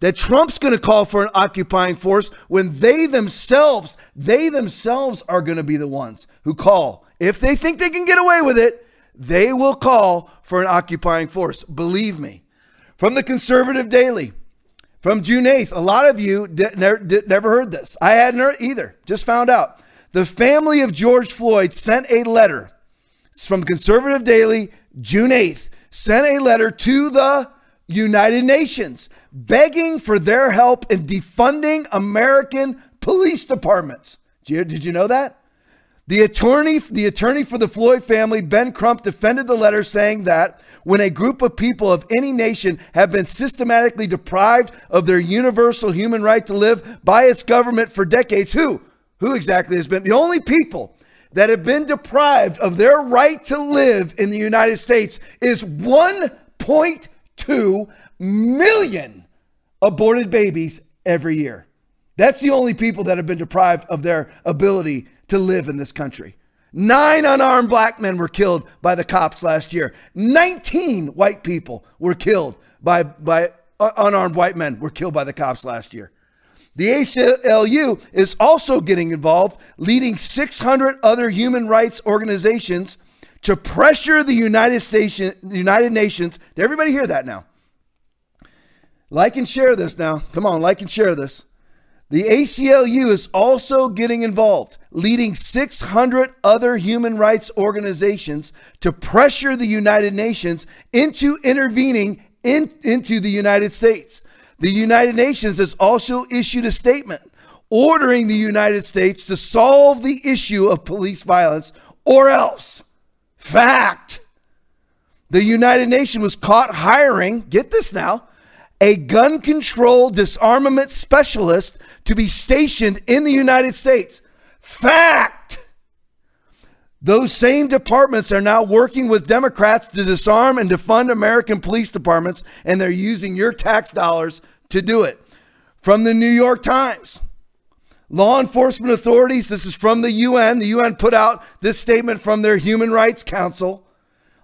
that Trump's going to call for an occupying force when they themselves, they themselves are going to be the ones who call. If they think they can get away with it, they will call for an occupying force. Believe me. From the Conservative Daily, from June 8th. A lot of you never, never heard this. I hadn't heard either. Just found out. The family of George Floyd sent a letter it's from Conservative Daily, June 8th, sent a letter to the United Nations begging for their help in defunding American police departments. Did you, did you know that? The attorney, the attorney for the Floyd family, Ben Crump, defended the letter, saying that when a group of people of any nation have been systematically deprived of their universal human right to live by its government for decades, who, who exactly has been the only people that have been deprived of their right to live in the United States is 1.2 million aborted babies every year. That's the only people that have been deprived of their ability to live in this country. Nine unarmed black men were killed by the cops last year. 19 white people were killed by, by uh, unarmed white men were killed by the cops last year. The ACLU is also getting involved, leading 600 other human rights organizations to pressure the United, Station, United Nations. Did everybody hear that now? Like and share this now. Come on, like and share this. The ACLU is also getting involved, leading 600 other human rights organizations to pressure the United Nations into intervening in, into the United States. The United Nations has also issued a statement ordering the United States to solve the issue of police violence or else. Fact. The United Nations was caught hiring, get this now, a gun control disarmament specialist to be stationed in the United States. Fact. Those same departments are now working with Democrats to disarm and defund American police departments, and they're using your tax dollars to do it. From the New York Times. Law enforcement authorities, this is from the UN. The UN put out this statement from their Human Rights Council.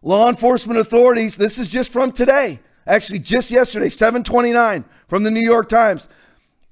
Law enforcement authorities, this is just from today actually just yesterday, 729 from the New York Times.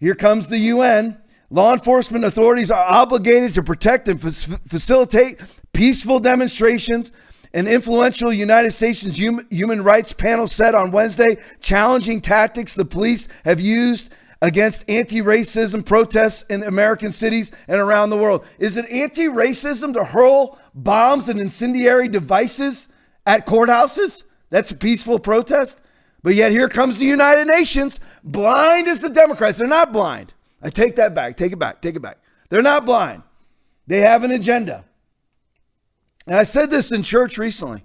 Here comes the UN. Law enforcement authorities are obligated to protect and facilitate peaceful demonstrations. An influential United States Human Rights panel said on Wednesday challenging tactics the police have used against anti racism protests in American cities and around the world. Is it anti racism to hurl bombs and incendiary devices at courthouses? That's a peaceful protest? But yet here comes the United Nations, blind as the Democrats. They're not blind. I take that back. Take it back. Take it back. They're not blind. They have an agenda. And I said this in church recently.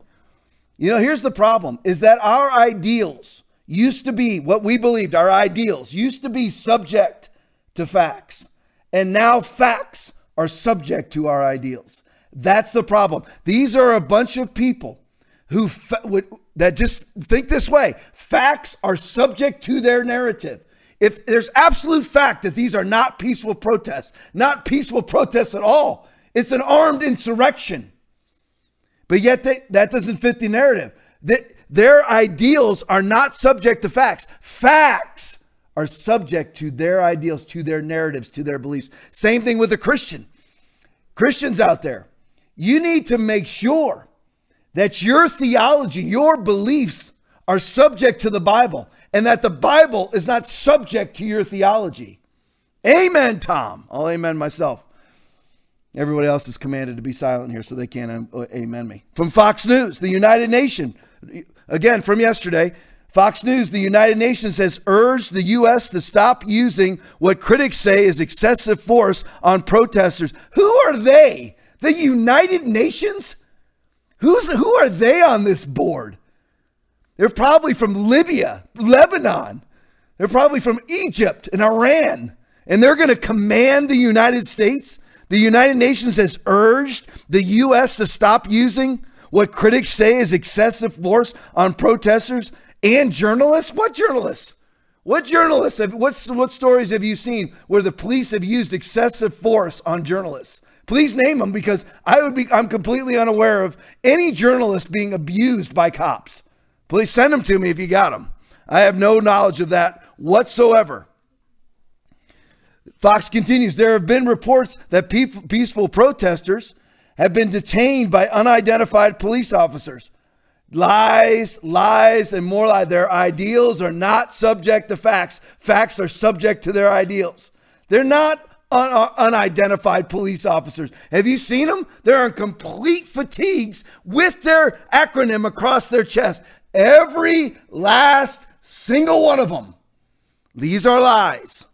You know, here's the problem is that our ideals used to be what we believed, our ideals used to be subject to facts. And now facts are subject to our ideals. That's the problem. These are a bunch of people who fa- would, that just think this way facts are subject to their narrative. If there's absolute fact that these are not peaceful protests, not peaceful protests at all, it's an armed insurrection. But yet they, that doesn't fit the narrative. That their ideals are not subject to facts. Facts are subject to their ideals, to their narratives, to their beliefs. Same thing with a Christian. Christians out there, you need to make sure that your theology, your beliefs are subject to the Bible and that the Bible is not subject to your theology. Amen, Tom. I'll amen myself. Everybody else is commanded to be silent here so they can't uh, amen me. From Fox News, the United Nations, again from yesterday, Fox News, the United Nations has urged the U.S. to stop using what critics say is excessive force on protesters. Who are they? The United Nations? Who's, who are they on this board? They're probably from Libya, Lebanon. They're probably from Egypt and Iran. And they're going to command the United States. The United Nations has urged the U.S. to stop using what critics say is excessive force on protesters and journalists. What journalists? What journalists have, what's, what stories have you seen where the police have used excessive force on journalists? Please name them because I would be, I'm completely unaware of any journalist being abused by cops. Please send them to me if you got them. I have no knowledge of that whatsoever. Fox continues There have been reports that peaceful protesters have been detained by unidentified police officers. Lies, lies, and more lies. Their ideals are not subject to facts. Facts are subject to their ideals. They're not un- uh, unidentified police officers. Have you seen them? They're in complete fatigues with their acronym across their chest. Every last single one of them. These are lies.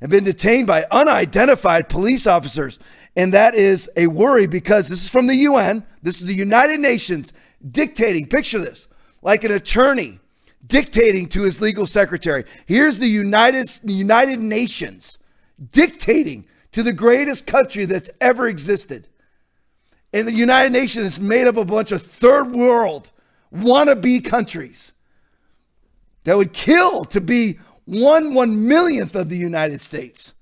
Have been detained by unidentified police officers. And that is a worry because this is from the UN. This is the United Nations dictating, picture this, like an attorney dictating to his legal secretary. Here's the United, United Nations dictating to the greatest country that's ever existed. And the United Nations is made up of a bunch of third world wannabe countries that would kill to be one one millionth of the United States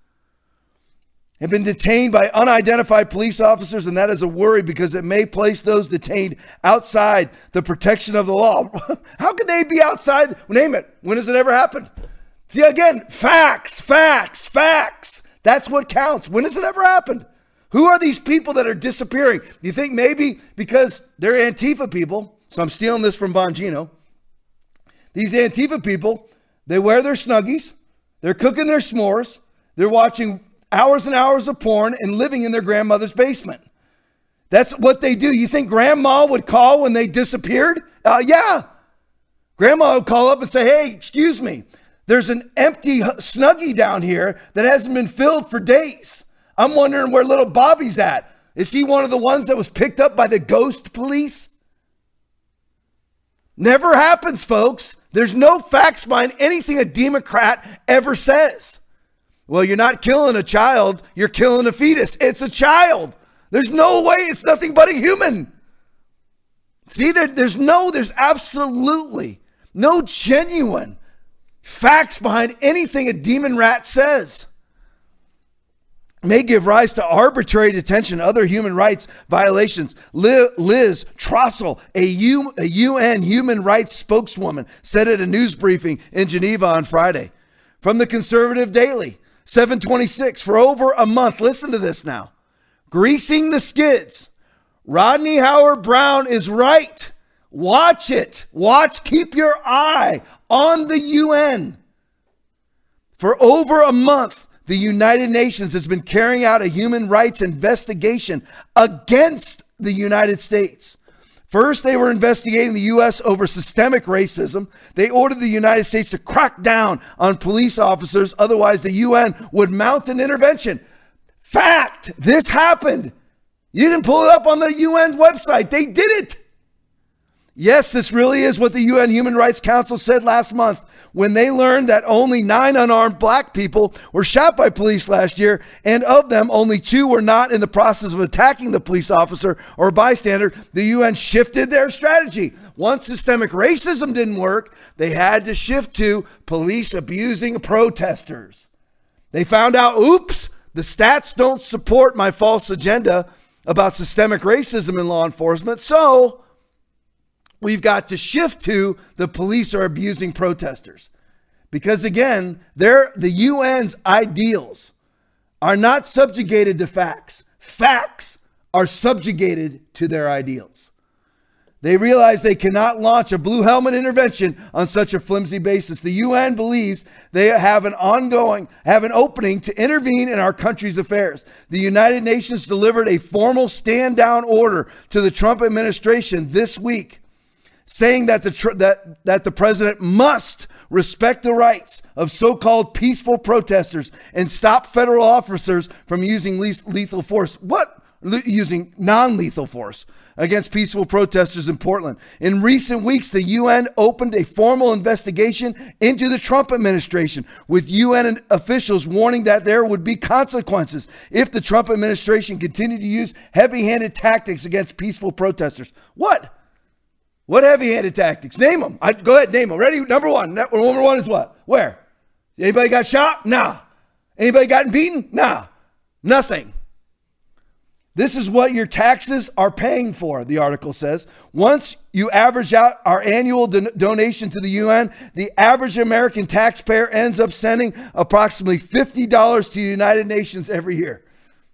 have been detained by unidentified police officers, and that is a worry because it may place those detained outside the protection of the law. How could they be outside? Name it. When has it ever happened? See, again, facts, facts, facts. That's what counts. When has it ever happened? Who are these people that are disappearing? You think maybe because they're Antifa people? So I'm stealing this from Bongino. These Antifa people, they wear their snuggies, they're cooking their s'mores, they're watching hours and hours of porn and living in their grandmother's basement. That's what they do. You think grandma would call when they disappeared? Uh, yeah. Grandma would call up and say, Hey, excuse me, there's an empty snuggie down here that hasn't been filled for days. I'm wondering where little Bobby's at. Is he one of the ones that was picked up by the ghost police? Never happens, folks. There's no facts behind anything a Democrat ever says. Well, you're not killing a child, you're killing a fetus. It's a child. There's no way it's nothing but a human. See, there, there's no, there's absolutely no genuine facts behind anything a demon rat says. May give rise to arbitrary detention, other human rights violations. Liz Throssell, a, U, a UN human rights spokeswoman, said at a news briefing in Geneva on Friday. From the Conservative Daily, 726 for over a month. Listen to this now. Greasing the skids. Rodney Howard-Browne is right. Watch it. Watch. Keep your eye on the UN. For over a month, the United Nations has been carrying out a human rights investigation against the United States. First, they were investigating the U.S. over systemic racism. They ordered the United States to crack down on police officers, otherwise, the UN would mount an intervention. Fact, this happened. You can pull it up on the UN website. They did it. Yes, this really is what the UN Human Rights Council said last month when they learned that only nine unarmed black people were shot by police last year, and of them, only two were not in the process of attacking the police officer or bystander. The UN shifted their strategy. Once systemic racism didn't work, they had to shift to police abusing protesters. They found out, oops, the stats don't support my false agenda about systemic racism in law enforcement. So, we've got to shift to the police are abusing protesters. Because again, they're, the UN's ideals are not subjugated to facts. Facts are subjugated to their ideals. They realize they cannot launch a blue helmet intervention on such a flimsy basis. The UN believes they have an ongoing, have an opening to intervene in our country's affairs. The United Nations delivered a formal stand down order to the Trump administration this week saying that the, that, that the president must respect the rights of so called peaceful protesters and stop federal officers from using lethal force. What? Using non lethal force against peaceful protesters in Portland. In recent weeks, the UN opened a formal investigation into the Trump administration, with UN officials warning that there would be consequences if the Trump administration continued to use heavy handed tactics against peaceful protesters. What? What heavy handed tactics? Name them. I, go ahead, name them. Ready? Number one. Number one is what? Where? Anybody got shot? Nah. Anybody gotten beaten? Nah. Nothing. This is what your taxes are paying for, the article says. Once you average out our annual don- donation to the UN, the average American taxpayer ends up sending approximately $50 to the United Nations every year.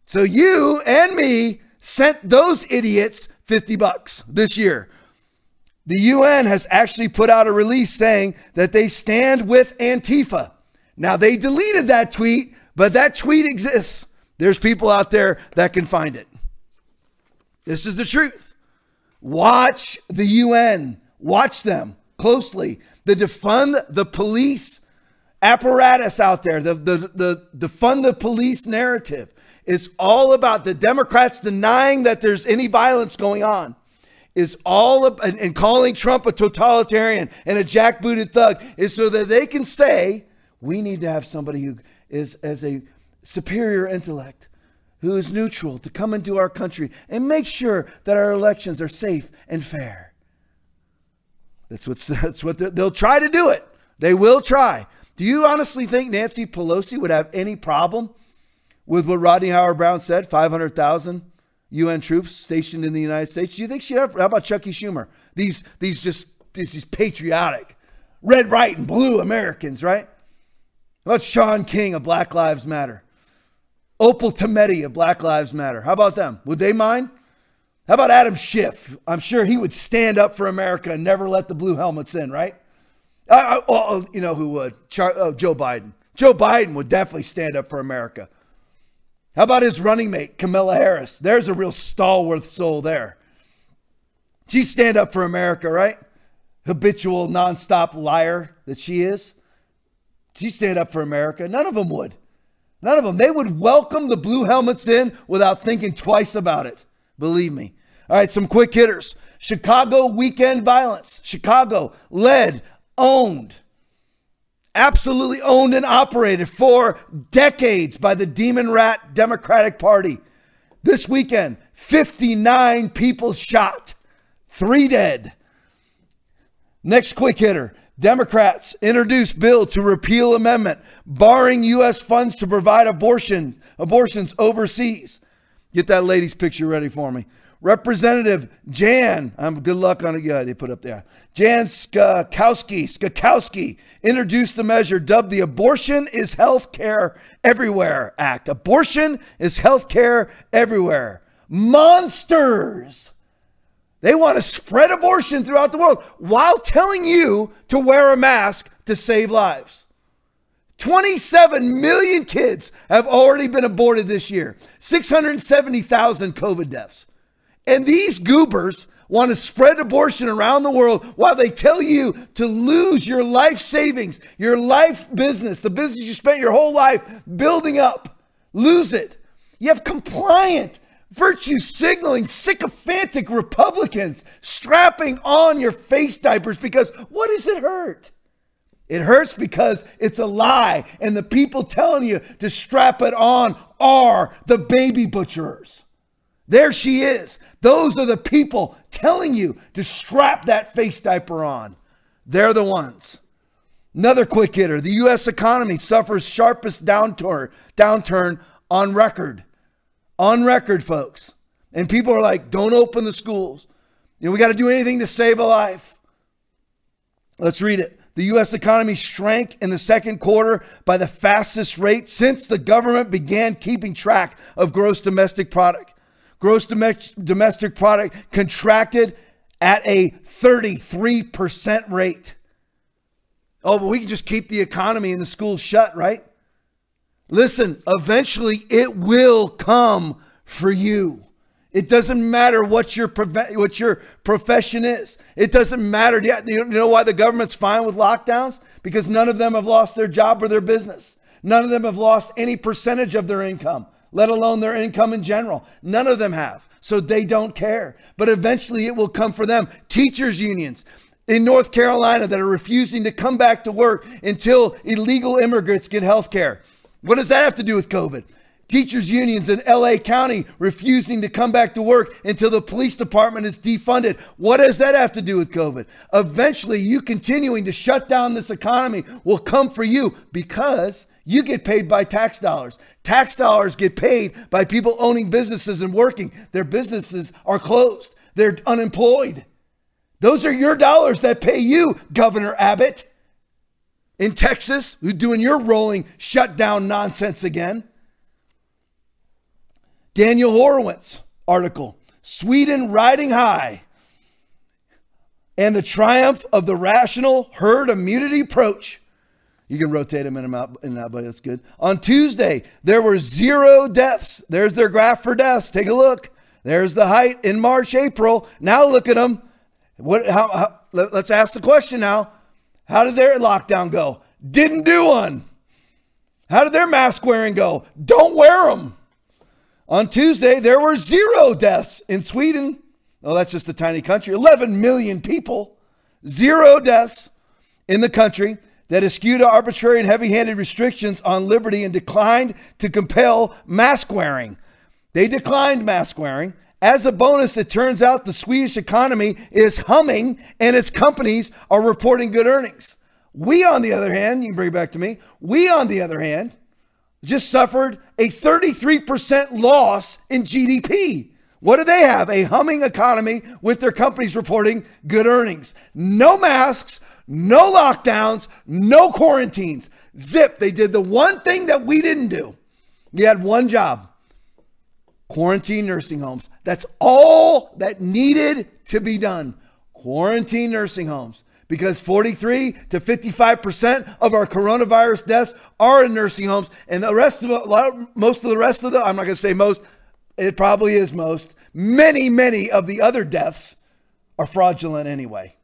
So you and me sent those idiots 50 bucks this year. The UN has actually put out a release saying that they stand with Antifa. Now they deleted that tweet, but that tweet exists. There's people out there that can find it. This is the truth. Watch the UN, watch them closely. The defund the police apparatus out there, the, the, the defund the police narrative is all about the Democrats denying that there's any violence going on. Is all and, and calling Trump a totalitarian and a jackbooted thug is so that they can say, we need to have somebody who is as a superior intellect who is neutral to come into our country and make sure that our elections are safe and fair. That's, what's, that's what they'll try to do it. They will try. Do you honestly think Nancy Pelosi would have any problem with what Rodney Howard-Browne said 500,000 UN troops stationed in the United States? Do you think she'd have? How about Chuckie Schumer? These, these just these, these patriotic, red, white, and blue Americans, right? How about Shaun King of Black Lives Matter? Opal Tometi of Black Lives Matter. How about them? Would they mind? How about Adam Schiff? I'm sure he would stand up for America and never let the blue helmets in, right? Uh, oh, you know who would? Char- oh, Joe Biden. Joe Biden would definitely stand up for America. How about his running mate, Kamala Harris? There's a real stalwart soul there. She stand up for America, right? Habitual, nonstop liar that she is. She stand up for America. None of them would. None of them. They would welcome the blue helmets in without thinking twice about it. Believe me. All right, some quick hitters. Chicago weekend violence. Chicago led, owned, absolutely owned and operated for decades by the Demon Rat Democratic Party. This weekend, 59 people shot, three dead. Next quick hitter Democrats introduce bill to repeal amendment barring U.S. funds to provide abortion abortions overseas. Get that lady's picture ready for me. Representative Jan, I'm good luck on it. Yeah, they put up there. Jan Schakowsky, Schakowsky introduced the measure dubbed the Abortion is Health Care Everywhere Act. Abortion is health care everywhere. Monsters. They want to spread abortion throughout the world while telling you to wear a mask to save lives. 27 million kids have already been aborted this year, 670,000 COVID deaths. And these goobers want to spread abortion around the world while they tell you to lose your life savings, your life business, the business you spent your whole life building up. Lose it. You have compliant virtue signaling, sycophantic Republicans strapping on your face diapers because what does it hurt? It hurts because it's a lie, and the people telling you to strap it on are the baby butchers. There she is. Those are the people telling you to strap that face diaper on. They're the ones. Another quick hitter the U.S. economy suffers sharpest downturn, downturn on record on record, folks. And people are like, don't open the schools. You know, we got to do anything to save a life. Let's read it. The U.S. economy shrank in the second quarter by the fastest rate since the government began keeping track of gross domestic product. Gross domestic product contracted at a 33% rate. Oh, but we can just keep the economy and the schools shut, right? Listen, eventually it will come for you. It doesn't matter what your what your profession is. It doesn't matter. You know why the government's fine with lockdowns? Because none of them have lost their job or their business. None of them have lost any percentage of their income, let alone their income in general. None of them have. So they don't care. But eventually it will come for them. Teachers unions in North Carolina that are refusing to come back to work until illegal immigrants get health care. What does that have to do with COVID? Teachers unions in LA County refusing to come back to work until the police department is defunded. What does that have to do with COVID? Eventually, you continuing to shut down this economy will come for you because you get paid by tax dollars. Tax dollars get paid by people owning businesses and working. Their businesses are closed, they're unemployed. Those are your dollars that pay you, Governor Abbott. In Texas, who's doing your rolling shutdown nonsense again. Daniel Horowitz article Sweden riding high and the triumph of the rational herd immunity approach. You can rotate them in and out, in and out, but that's good. On Tuesday, there were zero deaths. There's their graph for deaths. Take a look. There's the height in March, April. Now look at them. What? How, how, let's ask the question now. How did their lockdown go? Didn't do one. How did their mask wearing go? Don't wear them. On Tuesday, there were zero deaths in Sweden. Oh, that's just a tiny country. 11 million people. Zero deaths in the country that eschewed arbitrary and heavy handed restrictions on liberty and declined to compel mask wearing. They declined mask wearing. As a bonus, it turns out the Swedish economy is humming and its companies are reporting good earnings. We, on the other hand, you can bring it back to me, we, on the other hand, just suffered a 33% loss in GDP. What do they have? A humming economy with their companies reporting good earnings. No masks, no lockdowns, no quarantines. Zip, they did the one thing that we didn't do. You had one job quarantine nursing homes. That's all that needed to be done. Quarantine nursing homes because 43 to 55% of our coronavirus deaths are in nursing homes. And the rest of it, most of the rest of the, I'm not going to say most, it probably is most. Many, many of the other deaths are fraudulent anyway.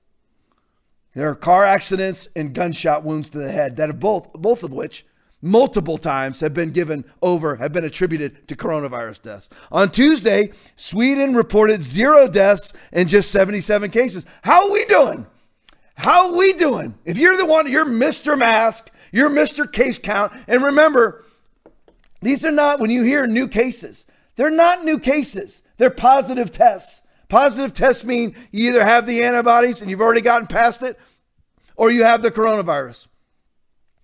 There are car accidents and gunshot wounds to the head that have both, both of which multiple times have been given over, have been attributed to coronavirus deaths. On Tuesday, Sweden reported zero deaths and just 77 cases. How are we doing? How are we doing? If you're the one, you're Mr. Mask, you're Mr. Case Count. And remember, these are not, when you hear new cases, they're not new cases, they're positive tests. Positive tests mean you either have the antibodies and you've already gotten past it, or you have the coronavirus.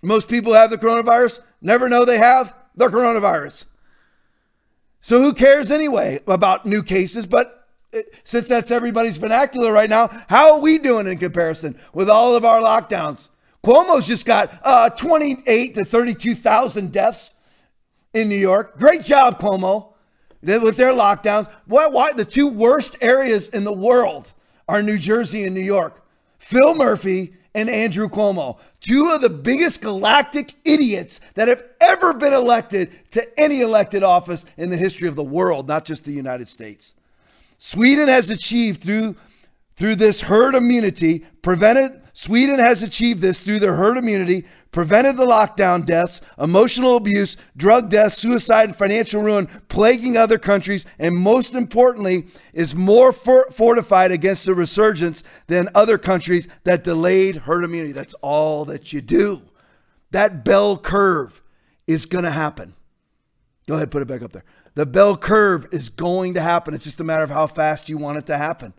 Most people have the coronavirus, never know they have the coronavirus. So who cares anyway about new cases? But since that's everybody's vernacular right now, how are we doing in comparison with all of our lockdowns? Cuomo's just got uh, 28 to 32,000 deaths in New York. Great job, Cuomo, with their lockdowns. Why, why? The two worst areas in the world are New Jersey and New York. Phil Murphy and Andrew Cuomo, two of the biggest galactic idiots that have ever been elected to any elected office in the history of the world, not just the United States. Sweden has achieved through through this herd immunity prevented Sweden has achieved this through their herd immunity, prevented the lockdown deaths, emotional abuse, drug deaths, suicide, and financial ruin plaguing other countries, and most importantly, is more for- fortified against the resurgence than other countries that delayed herd immunity. That's all that you do. That bell curve is going to happen. Go ahead, put it back up there. The bell curve is going to happen. It's just a matter of how fast you want it to happen.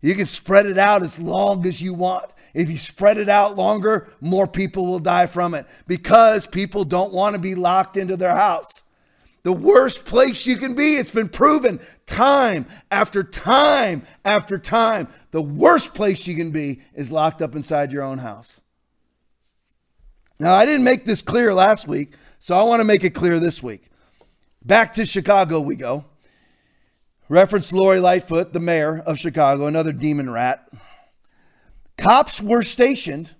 You can spread it out as long as you want. If you spread it out longer, more people will die from it because people don't want to be locked into their house. The worst place you can be, it's been proven time after time after time. The worst place you can be is locked up inside your own house. Now, I didn't make this clear last week, so I want to make it clear this week. Back to Chicago we go. Reference Lori Lightfoot, the mayor of Chicago, another demon rat. Cops were stationed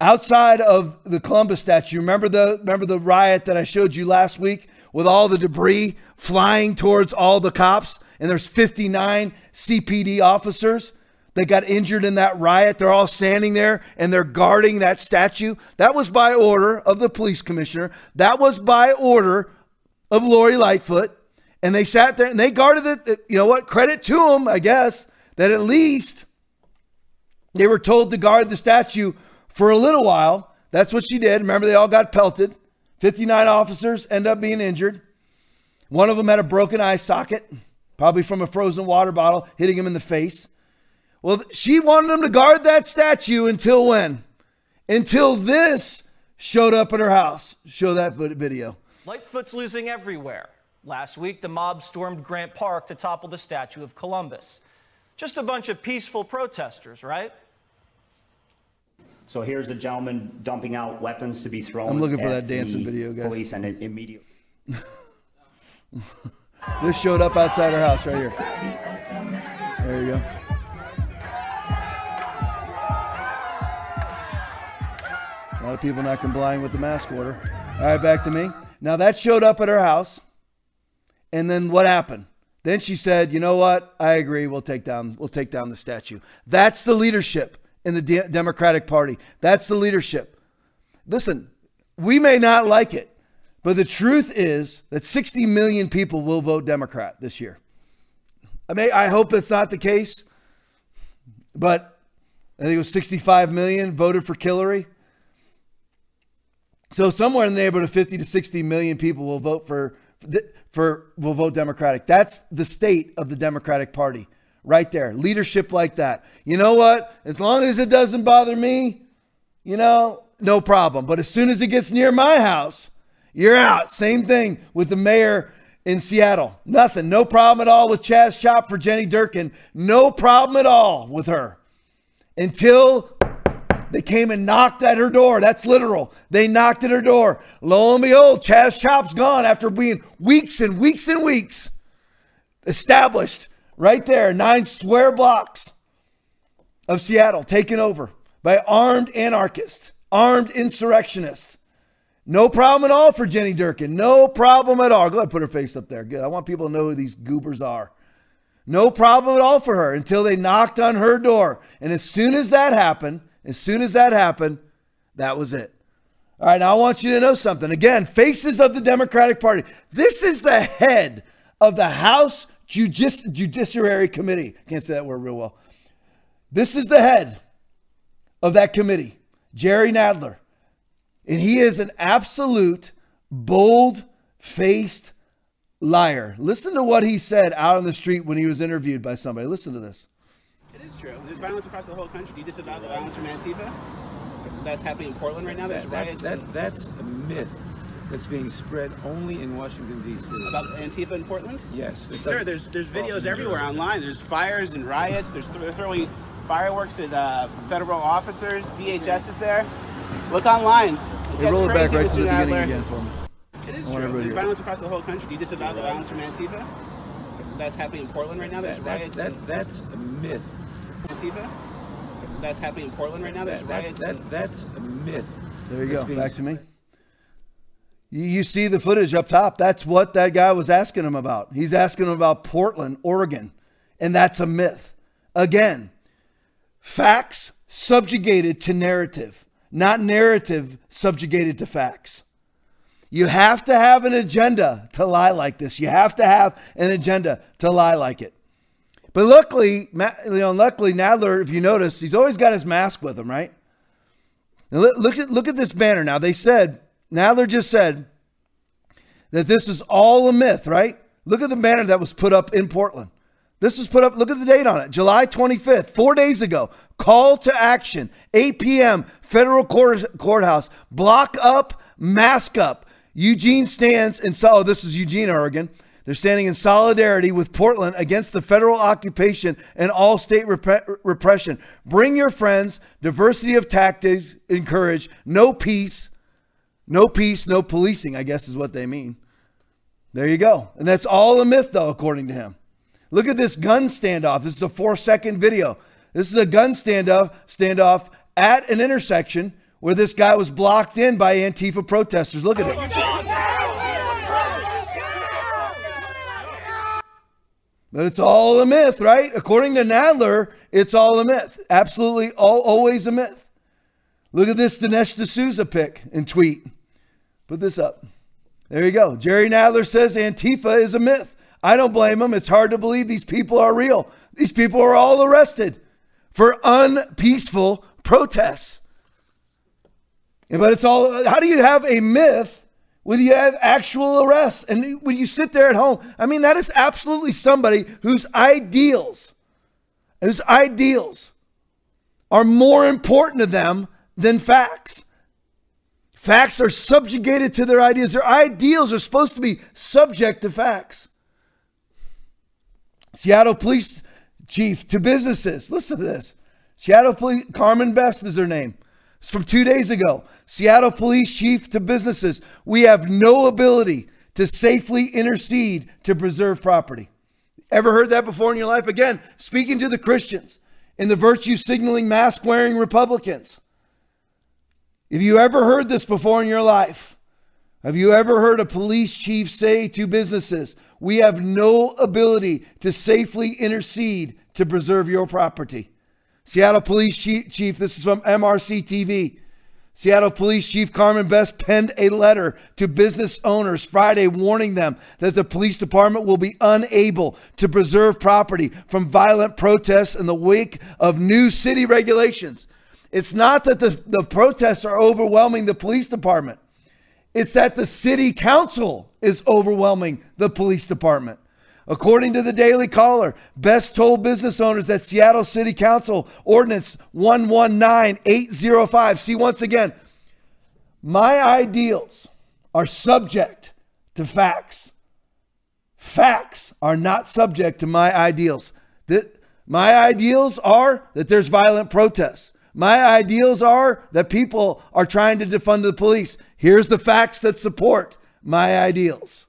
outside of the Columbus statue. Remember the remember the riot that I showed you last week with all the debris flying towards all the cops and there's 59 CPD officers that got injured in that riot. They're all standing there and they're guarding that statue. That was by order of the police commissioner. That was by order of Lori Lightfoot, and they sat there and they guarded it. Uh, you know what? Credit to them, I guess, that at least they were told to guard the statue for a little while. That's what she did. Remember, they all got pelted. 59 officers end up being injured. One of them had a broken eye socket, probably from a frozen water bottle hitting him in the face. Well, she wanted them to guard that statue until when? Until this showed up at her house. Show that video. Lightfoot's losing everywhere. Last week, the mob stormed Grant Park to topple the statue of Columbus. Just a bunch of peaceful protesters, right? So here's a gentleman dumping out weapons to be thrown. I'm looking for that dancing video, guys. Police and immediately. this showed up outside our house right here. There you go. A lot of people not complying with the mask order. All right, back to me. Now that showed up at her house. And then what happened? Then she said, "You know what? I agree. We'll take down we'll take down the statue." That's the leadership in the De- Democratic Party. That's the leadership. Listen, we may not like it, but the truth is that 60 million people will vote Democrat this year. I mean, I hope that's not the case, but I think it was 65 million voted for Hillary. So somewhere in the neighborhood of 50 to 60 million people will vote for for will vote Democratic. That's the state of the Democratic Party right there. Leadership like that. You know what? As long as it doesn't bother me, you know, no problem. But as soon as it gets near my house, you're out. Same thing with the mayor in Seattle. Nothing. No problem at all with Chaz Chop for Jenny Durkan. No problem at all with her. Until they came and knocked at her door. That's literal. They knocked at her door. Lo and behold, Chaz Chop's gone after being weeks and weeks and weeks established right there, nine square blocks of Seattle taken over by armed anarchists, armed insurrectionists. No problem at all for Jenny Durkan. No problem at all. Go ahead, put her face up there. Good. I want people to know who these goobers are. No problem at all for her until they knocked on her door. And as soon as that happened, as soon as that happened, that was it. All right, now I want you to know something. Again, faces of the Democratic Party. This is the head of the House Judici- Judiciary Committee. Can't say that word real well. This is the head of that committee, Jerry Nadler. And he is an absolute bold faced liar. Listen to what he said out on the street when he was interviewed by somebody. Listen to this is true. There's violence across the whole country. Do you disavow the violence from Antifa? That's happening in Portland right now. There's that, riots. That's, that, that's a myth that's being spread only in Washington D.C. About Antifa in Portland? Yes, sir. There's there's videos everywhere online. There's fires and riots. There's they're throwing fireworks at uh, federal officers. DHS is there. Look online. It roll it back right to the beginning again for me. It is true. There's violence across the whole country. Do you disavow the violence from Antifa? That's happening in Portland right now. There's that, riots. That's, that, that's a myth. Antifa? That's happening in Portland right now. There's that, riots. That, that's a myth. There you go. Back to me. You, you see the footage up top. That's what that guy was asking him about. He's asking him about Portland, Oregon. And that's a myth. Again, facts subjugated to narrative, not narrative subjugated to facts. You have to have an agenda to lie like this. You have to have an agenda to lie like it. But luckily, you know, luckily Nadler, if you notice, he's always got his mask with him, right? look at look at this banner now. They said Nadler just said that this is all a myth, right? Look at the banner that was put up in Portland. This was put up. Look at the date on it, July 25th, four days ago. Call to action, 8 p.m. Federal court, courthouse. Block up, mask up. Eugene stands in. Oh, this is Eugene, Oregon. They're standing in solidarity with Portland against the federal occupation and all state rep- repression. Bring your friends, diversity of tactics encourage, no peace, no peace, no policing, I guess is what they mean. There you go. And that's all a myth, though, according to him. Look at this gun standoff. This is a four second video. This is a gun standoff, standoff at an intersection where this guy was blocked in by Antifa protesters. Look at it. But it's all a myth, right? According to Nadler, it's all a myth. Absolutely all, always a myth. Look at this Dinesh D'Souza pic and tweet. Put this up. There you go. Jerry Nadler says Antifa is a myth. I don't blame him. It's hard to believe these people are real. These people are all arrested for unpeaceful protests. But it's all, how do you have a myth You have actual arrests. And when you sit there at home, I mean, that is absolutely somebody whose ideals, whose ideals are more important to them than facts. Facts are subjugated to their ideas. Their ideals are supposed to be subject to facts. Seattle Police Chief to businesses. Listen to this. Seattle Police, Carmen Best is her name. It's from two days ago. Seattle Police Chief to businesses. We have no ability to safely intercede to preserve property. Ever heard that before in your life? Again, speaking to the Christians and the virtue signaling, mask wearing Republicans. Have you ever heard this before in your life? Have you ever heard a police chief say to businesses, We have no ability to safely intercede to preserve your property? Seattle Police Chief, this is from MRC TV. Seattle Police Chief Carmen Best penned a letter to business owners Friday warning them that the police department will be unable to preserve property from violent protests in the wake of new city regulations. It's not that the, the protests are overwhelming the police department, it's that the city council is overwhelming the police department. According to the Daily Caller, Best told business owners that Seattle City Council Ordinance 119805. See, once again, my ideals are subject to facts. Facts are not subject to my ideals. That my ideals are that there's violent protests. My ideals are that people are trying to defund the police. Here's the facts that support my ideals.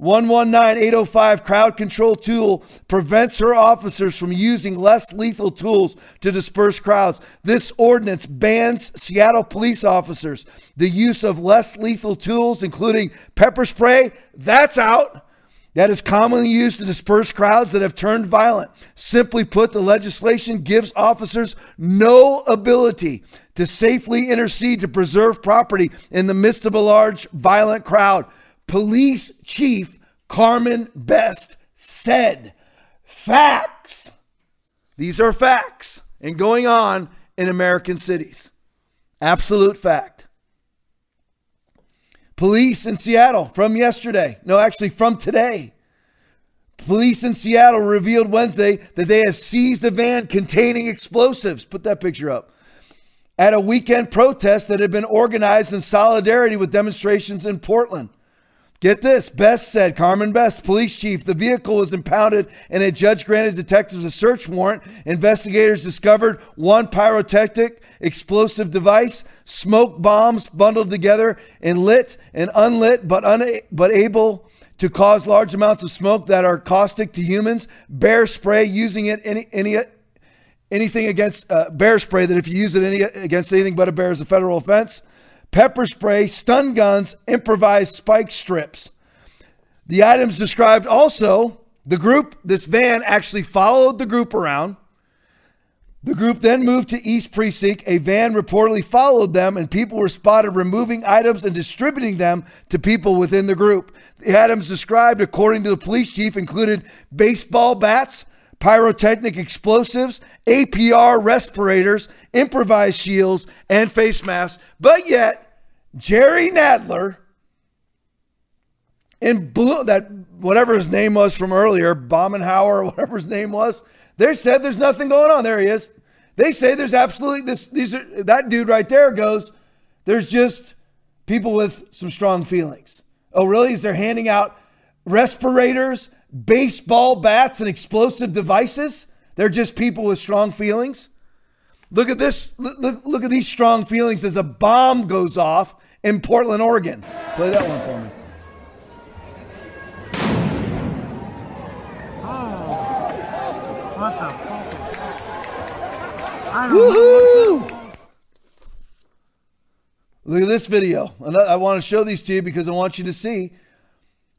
119805 crowd control tool prevents her officers from using less lethal tools to disperse crowds. This ordinance bans Seattle police officers the use of less lethal tools, including pepper spray. That's out. That is commonly used to disperse crowds that have turned violent. Simply put, the legislation gives officers no ability to safely intercede to preserve property in the midst of a large violent crowd. Police Chief Carmen Best said. Facts. These are facts and going on in American cities. Absolute fact. Police in Seattle from yesterday, no, actually from today. Police in Seattle revealed Wednesday that they have seized a van containing explosives. Put that picture up. At a weekend protest that had been organized in solidarity with demonstrations in Portland. Get this. Best said, Carmen Best, police chief, the vehicle was impounded and a judge granted detectives a search warrant. Investigators discovered one pyrotechnic explosive device, smoke bombs bundled together and lit and unlit, but, una- but able to cause large amounts of smoke that are caustic to humans. Bear spray, using it any, any anything against uh, bear spray that if you use it any, against anything but a bear is a federal offense pepper spray, stun guns, improvised spike strips. The items described also, the group, this van actually followed the group around. The group then moved to East Precinct. A van reportedly followed them, and people were spotted removing items and distributing them to people within the group. The items described, according to the police chief, included baseball bats, pyrotechnic explosives, APR respirators, improvised shields, and face masks. But yet, Jerry Nadler in blue, that whatever his name was from earlier, Baumenhauer or whatever his name was, they said there's nothing going on. There he is. They say there's absolutely this. These are that dude right there goes. There's just people with some strong feelings. Oh, really? Is they're handing out respirators baseball bats and explosive devices. They're just people with strong feelings. Look at this. Look, look at these strong feelings as a bomb goes off in Portland, Oregon. Play that one for me. Woohoo! Look at this video. I want to show these to you because I want you to see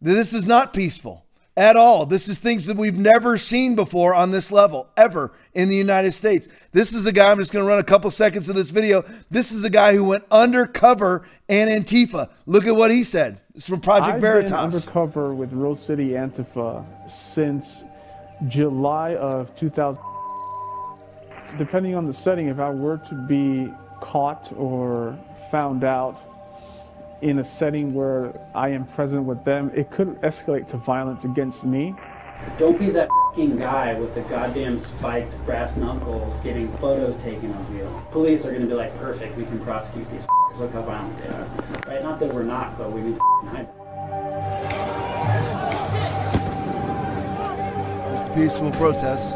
that this is not peaceful at all. This is things that we've never seen before on this level, ever in the United States. This is a guy, I'm just going to run a couple seconds of this video. This is a guy who went undercover in Antifa. Look at what he said. It's from Project I've Veritas. I've been undercover with Rose City Antifa since July of 2000. Depending on the setting, if I were to be caught or found out, in a setting where I am present with them, it could escalate to violence against me. Don't be that guy with the goddamn spiked brass knuckles getting photos taken of you. Police are going to be like, perfect, we can prosecute these Look how violent they are. Right? Not that we're not, but we need to hide. Just a peaceful protest.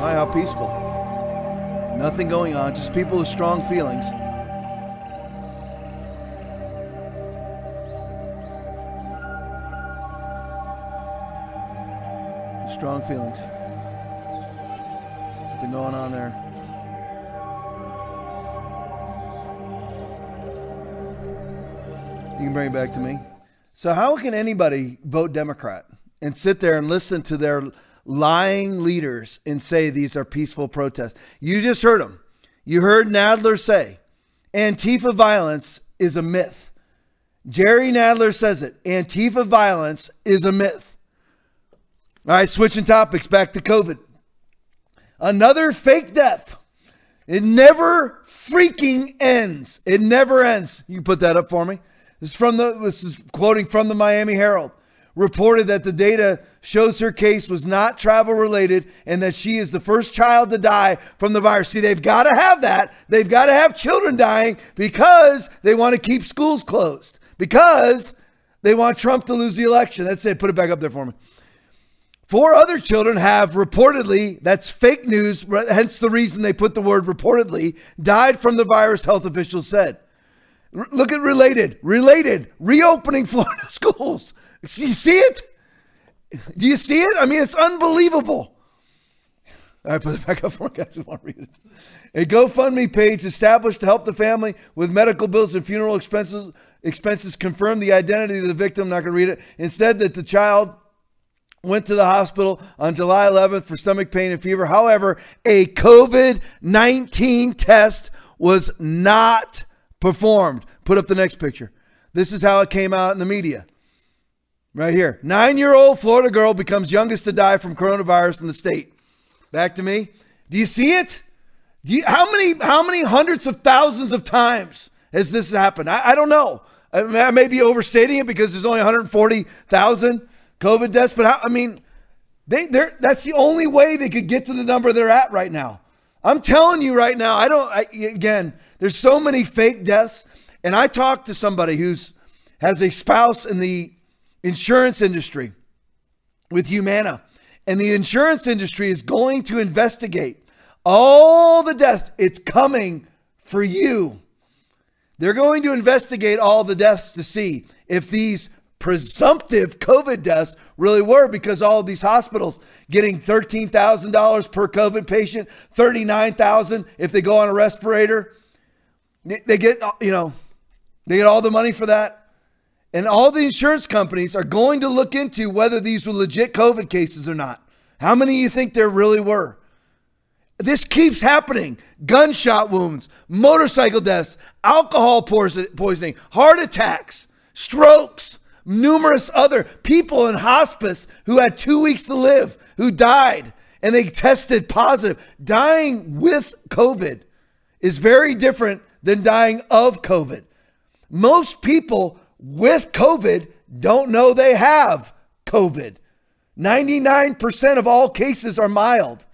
My, how peaceful. Nothing going on, just people with strong feelings. Strong feelings. What's been going on there. You can bring it back to me. So, how can anybody vote Democrat and sit there and listen to their lying leaders and say these are peaceful protests? You just heard them. You heard Nadler say Antifa violence is a myth. Jerry Nadler says it. Antifa violence is a myth. All right, switching topics back to COVID. Another fake death. It never freaking ends. It never ends. You put that up for me. This is from the this is quoting from the Miami Herald. Reported that the data shows her case was not travel related and that she is the first child to die from the virus. See, they've got to have that. They've got to have children dying because they want to keep schools closed. Because they want Trump to lose the election. That's it. Put it back up there for me. Four other children have reportedly, that's fake news, hence the reason they put the word reportedly, died from the virus, health officials said. Look at related, related, reopening Florida schools. Do you see it? Do you see it? I mean, it's unbelievable. All right, put it back up for guys. I want to read it. A GoFundMe page established to help the family with medical bills and funeral expenses. Expenses confirmed the identity of the victim. I'm not going to read it. Instead, that the child went to the hospital on July 11th for stomach pain and fever. However, a COVID 19 test was not performed. Put up the next picture. This is how it came out in the media. Right here. Nine year old Florida girl becomes youngest to die from coronavirus in the state. Back to me. Do you see it? You, how many how many hundreds of thousands of times has this happened? I, I don't know. I, I, may be overstating it because there's only 140,000 COVID deaths, but how, I mean, they they that's the only way they could get to the number they're at right now. I'm telling you right now. I don't. I, again, there's so many fake deaths. And I talked to somebody who's has a spouse in the insurance industry with Humana. And the insurance industry is going to investigate all the deaths. It's coming for you. They're going to investigate all the deaths to see if these presumptive COVID deaths really were because all of these hospitals getting $13,000 per COVID patient, 39,000 if they go on a respirator. They get, you know, they get all the money for that. And all the insurance companies are going to look into whether these were legit COVID cases or not. How many you think there really were? This keeps happening. Gunshot wounds, motorcycle deaths, alcohol poisoning, heart attacks, strokes, numerous other people in hospice who had two weeks to live, who died, and they tested positive. Dying with COVID is very different than dying of COVID. Most people with COVID don't know they have COVID. 99% of all cases are mild.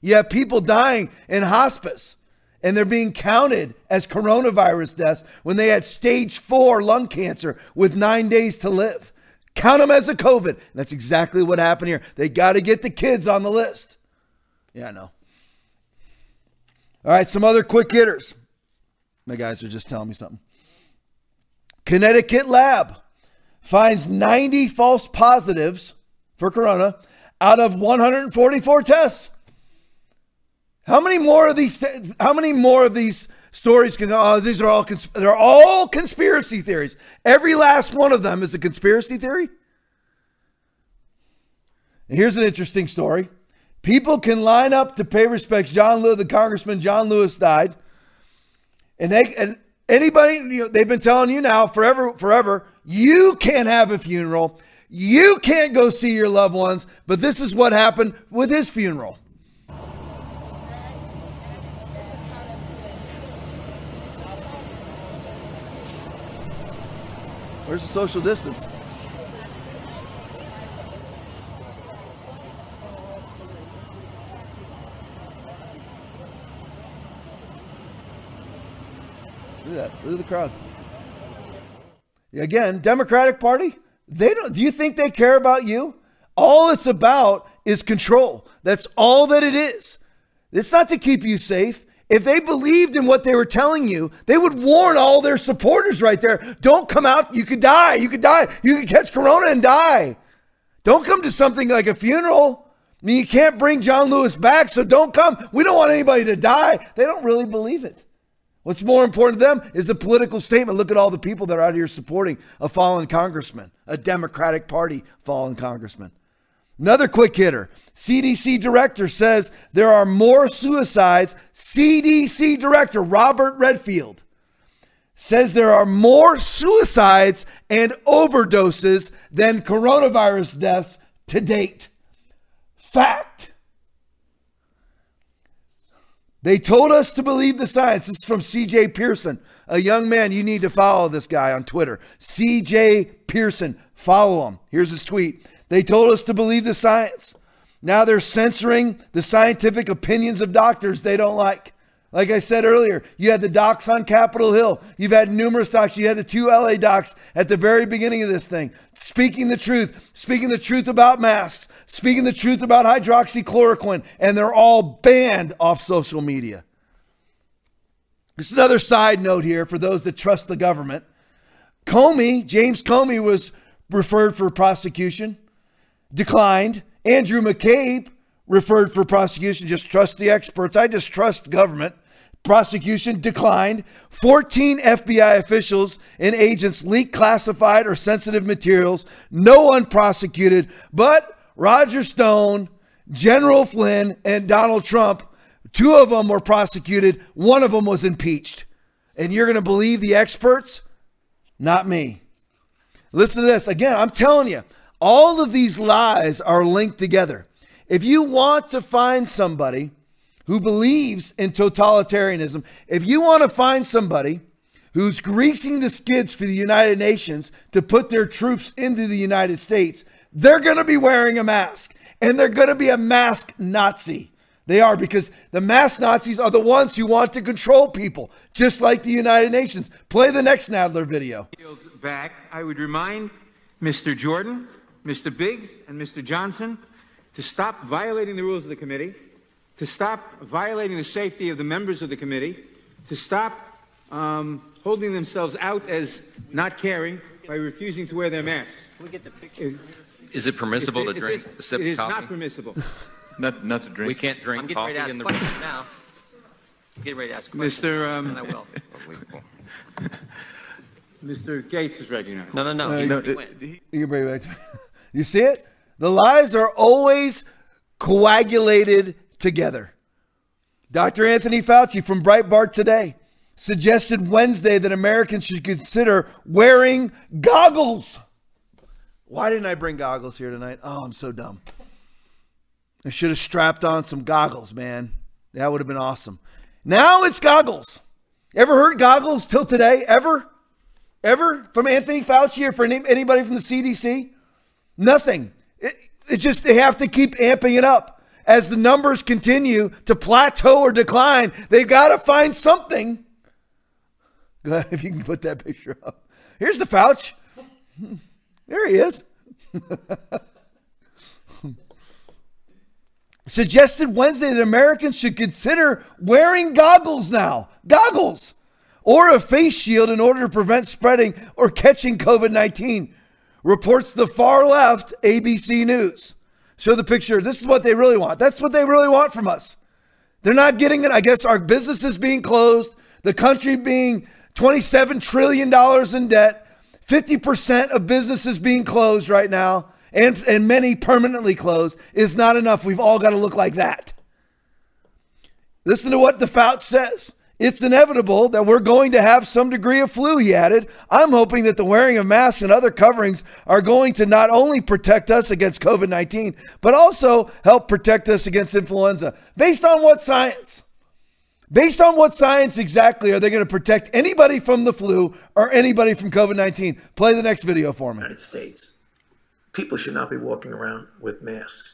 You have people dying in hospice and they're being counted as coronavirus deaths when they had stage four lung cancer with nine days to live. Count them as a COVID. That's exactly what happened here. They got to get the kids on the list. Yeah, I know. All right, some other quick hitters. My guys are just telling me something. Connecticut lab finds 90 false positives for corona out of 144 tests. How many more of these how many more of these stories can oh these are all they're all conspiracy theories. Every last one of them is a conspiracy theory. here's an interesting story. People can line up to pay respects. John Lewis, the congressman John Lewis died. And they and anybody, you know, they've been telling you now forever, forever, you can't have a funeral. You can't go see your loved ones. But this is what happened with his funeral. Where's the social distance? Look at that. Look at the crowd. Again, Democratic Party, they don't do you think they care about you? All it's about is control. That's all that it is. It's not to keep you safe. If they believed in what they were telling you, they would warn all their supporters right there. Don't come out. You could die. You could die. You could catch corona and die. Don't come to something like a funeral. I mean, you can't bring John Lewis back, so don't come. We don't want anybody to die. They don't really believe it. What's more important to them is a political statement. Look at all the people that are out here supporting a fallen congressman, a Democratic Party fallen congressman. Another quick hitter. CDC director says there are more suicides. CDC director Robert Redfield says there are more suicides and overdoses than coronavirus deaths to date. Fact. They told us to believe the science. This is from CJ Pearson, a young man. You need to follow this guy on Twitter. CJ Pearson. Follow him. Here's his tweet. They told us to believe the science. Now they're censoring the scientific opinions of doctors they don't like. Like I said earlier, you had the docs on Capitol Hill. You've had numerous docs. You had the two LA docs at the very beginning of this thing, speaking the truth, speaking the truth about masks, speaking the truth about hydroxychloroquine, and they're all banned off social media. Just another side note here for those that trust the government. Comey, James Comey, was referred for prosecution, declined. Andrew McCabe referred for prosecution. Just trust the experts. I just trust government. Prosecution declined. 14 FBI officials and agents leaked classified or sensitive materials. No one prosecuted, but Roger Stone, General Flynn, and Donald Trump, two of them were prosecuted. One of them was impeached. And you're going to believe the experts? Not me. Listen to this. Again, I'm telling you, all of these lies are linked together. If you want to find somebody who believes in totalitarianism, if you want to find somebody who's greasing the skids for the United Nations to put their troops into the United States, they're going to be wearing a mask and they're going to be a mask Nazi. They are because the mask Nazis are the ones who want to control people, just like the United Nations. Play the next Nadler video. Back, I would remind Mr. Jordan, Mr. Biggs, and Mr. Johnson to stop violating the rules of the committee, to stop violating the safety of the members of the committee, to stop um, holding themselves out as not caring by refusing to wear their masks. We get the picture. Is it permissible If- to drink it's- a sip It of is coffee? not permissible. Not, not to drink. We can't drink I'm getting coffee ready to ask in the questions now. I'm getting ready to ask questions. Mr. Um, and I will. Mr. Gaetz is recognized. No, no, no. Uh, He's no, already it- went. You can bring it back. You see it? The lies are always coagulated together. Dr. Anthony Fauci from Breitbart today suggested Wednesday that Americans should consider wearing goggles. Why didn't I bring goggles here tonight? Oh, I'm so dumb. I should have strapped on some goggles, man. That would have been awesome. Now it's goggles. Ever heard goggles till today? Ever? Ever? From Anthony Fauci or from anybody from the CDC? Nothing. It, it just, they have to keep amping it up. As the numbers continue to plateau or decline, they've got to find something. Ahead, if you can put that picture up. Here's the Fauci. There he is. Suggested Wednesday that Americans should consider wearing goggles now. Goggles. Or a face shield in order to prevent spreading or catching COVID 19. Reports the far left ABC News. Show the picture. This is what they really want. That's what they really want from us. They're not getting it. I guess our businesses being closed, the country being $27 trillion in debt, 50% of businesses being closed right now, and, and many permanently closed, is not enough. We've all got to look like that. Listen to what the Fauci says. It's inevitable that we're going to have some degree of flu, he added. I'm hoping that the wearing of masks and other coverings are going to not only protect us against COVID 19, but also help protect us against influenza. Based on what science? Based on what science exactly are they going to protect anybody from the flu or anybody from COVID 19? Play the next video for me. United States, people should not be walking around with masks.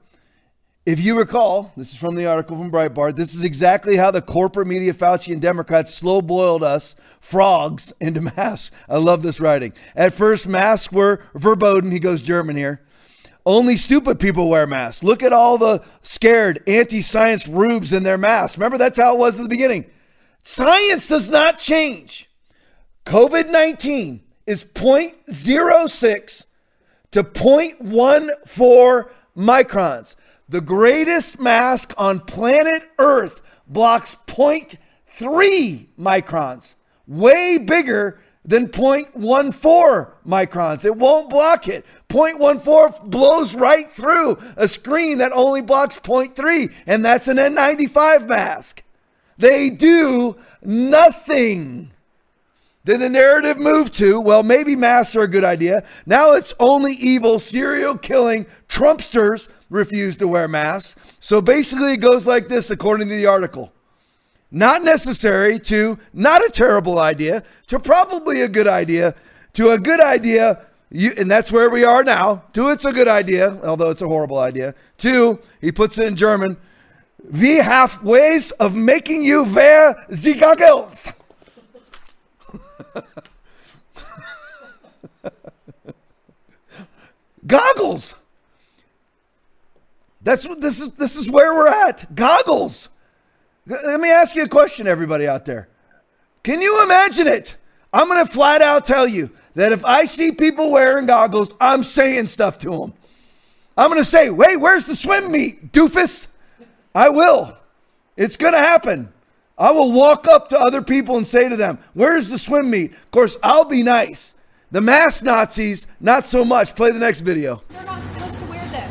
If you recall, this is from the article from Breitbart. This is exactly how the corporate media, Fauci, and Democrats slow boiled us frogs into masks. I love this writing. At first, masks were verboten. He goes German here. Only stupid people wear masks. Look at all the scared anti science rubes in their masks. Remember, that's how it was at the beginning. Science does not change. COVID 19 is 0.06 to 0.14 microns. The greatest mask on planet Earth blocks 0.3 microns, way bigger than 0.14 microns. It won't block it. 0.14 blows right through a screen that only blocks 0.3, and that's an N95 mask. They do nothing. Then the narrative moved to, well, maybe masks are a good idea. Now it's only evil, serial killing Trumpsters refuse to wear masks. So basically, it goes like this, according to the article not necessary to not a terrible idea to probably a good idea to a good idea you, and that's where we are now to it's a good idea although it's a horrible idea to he puts it in german we have ways of making you wear the goggles Goggles. That's what this is. This is where we're at. Goggles. Let me ask you a question, everybody out there. Can you imagine it? I'm going to flat out tell you that if I see people wearing goggles, I'm saying stuff to them. I'm going to say, wait, where's the swim meet, doofus? I will. It's going to happen. I will walk up to other people and say to them, Where's the swim meet? Of course, I'll be nice. The mask Nazis, not so much. Play the next video. They're not supposed to wear them.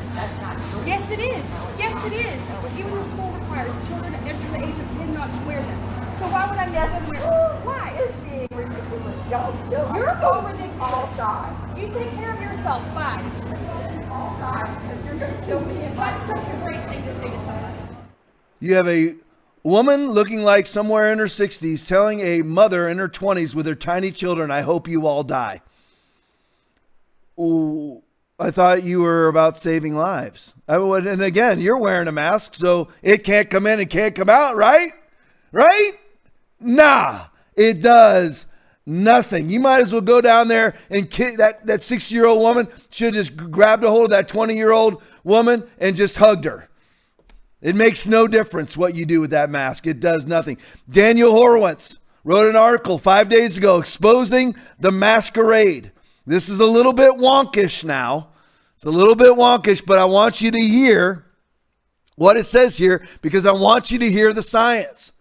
Yes, it is. Yes, it is. Even the school requires children under the age of 10 not to wear them. So why would I make them wear them? Why? It's being ridiculous. You're so ridiculous. You take care of yourself. Bye. You're going to kill me. That's such a great thing to say to someone. You have a Woman looking like somewhere in her 60s telling a mother in her 20s with her tiny children, I hope you all die. Ooh, I thought you were about saving lives. I would, and again, you're wearing a mask, so it can't come in and can't come out, right? Right? Nah, it does nothing. You might as well go down there and kid, that, that 60 year old woman should have just grabbed a hold of that 20 year old woman and just hugged her. It makes no difference what you do with that mask. It does nothing. Daniel Horowitz wrote an article five days ago exposing the masquerade. This is a little bit wonkish now. It's a little bit wonkish, but I want you to hear what it says here because I want you to hear the science.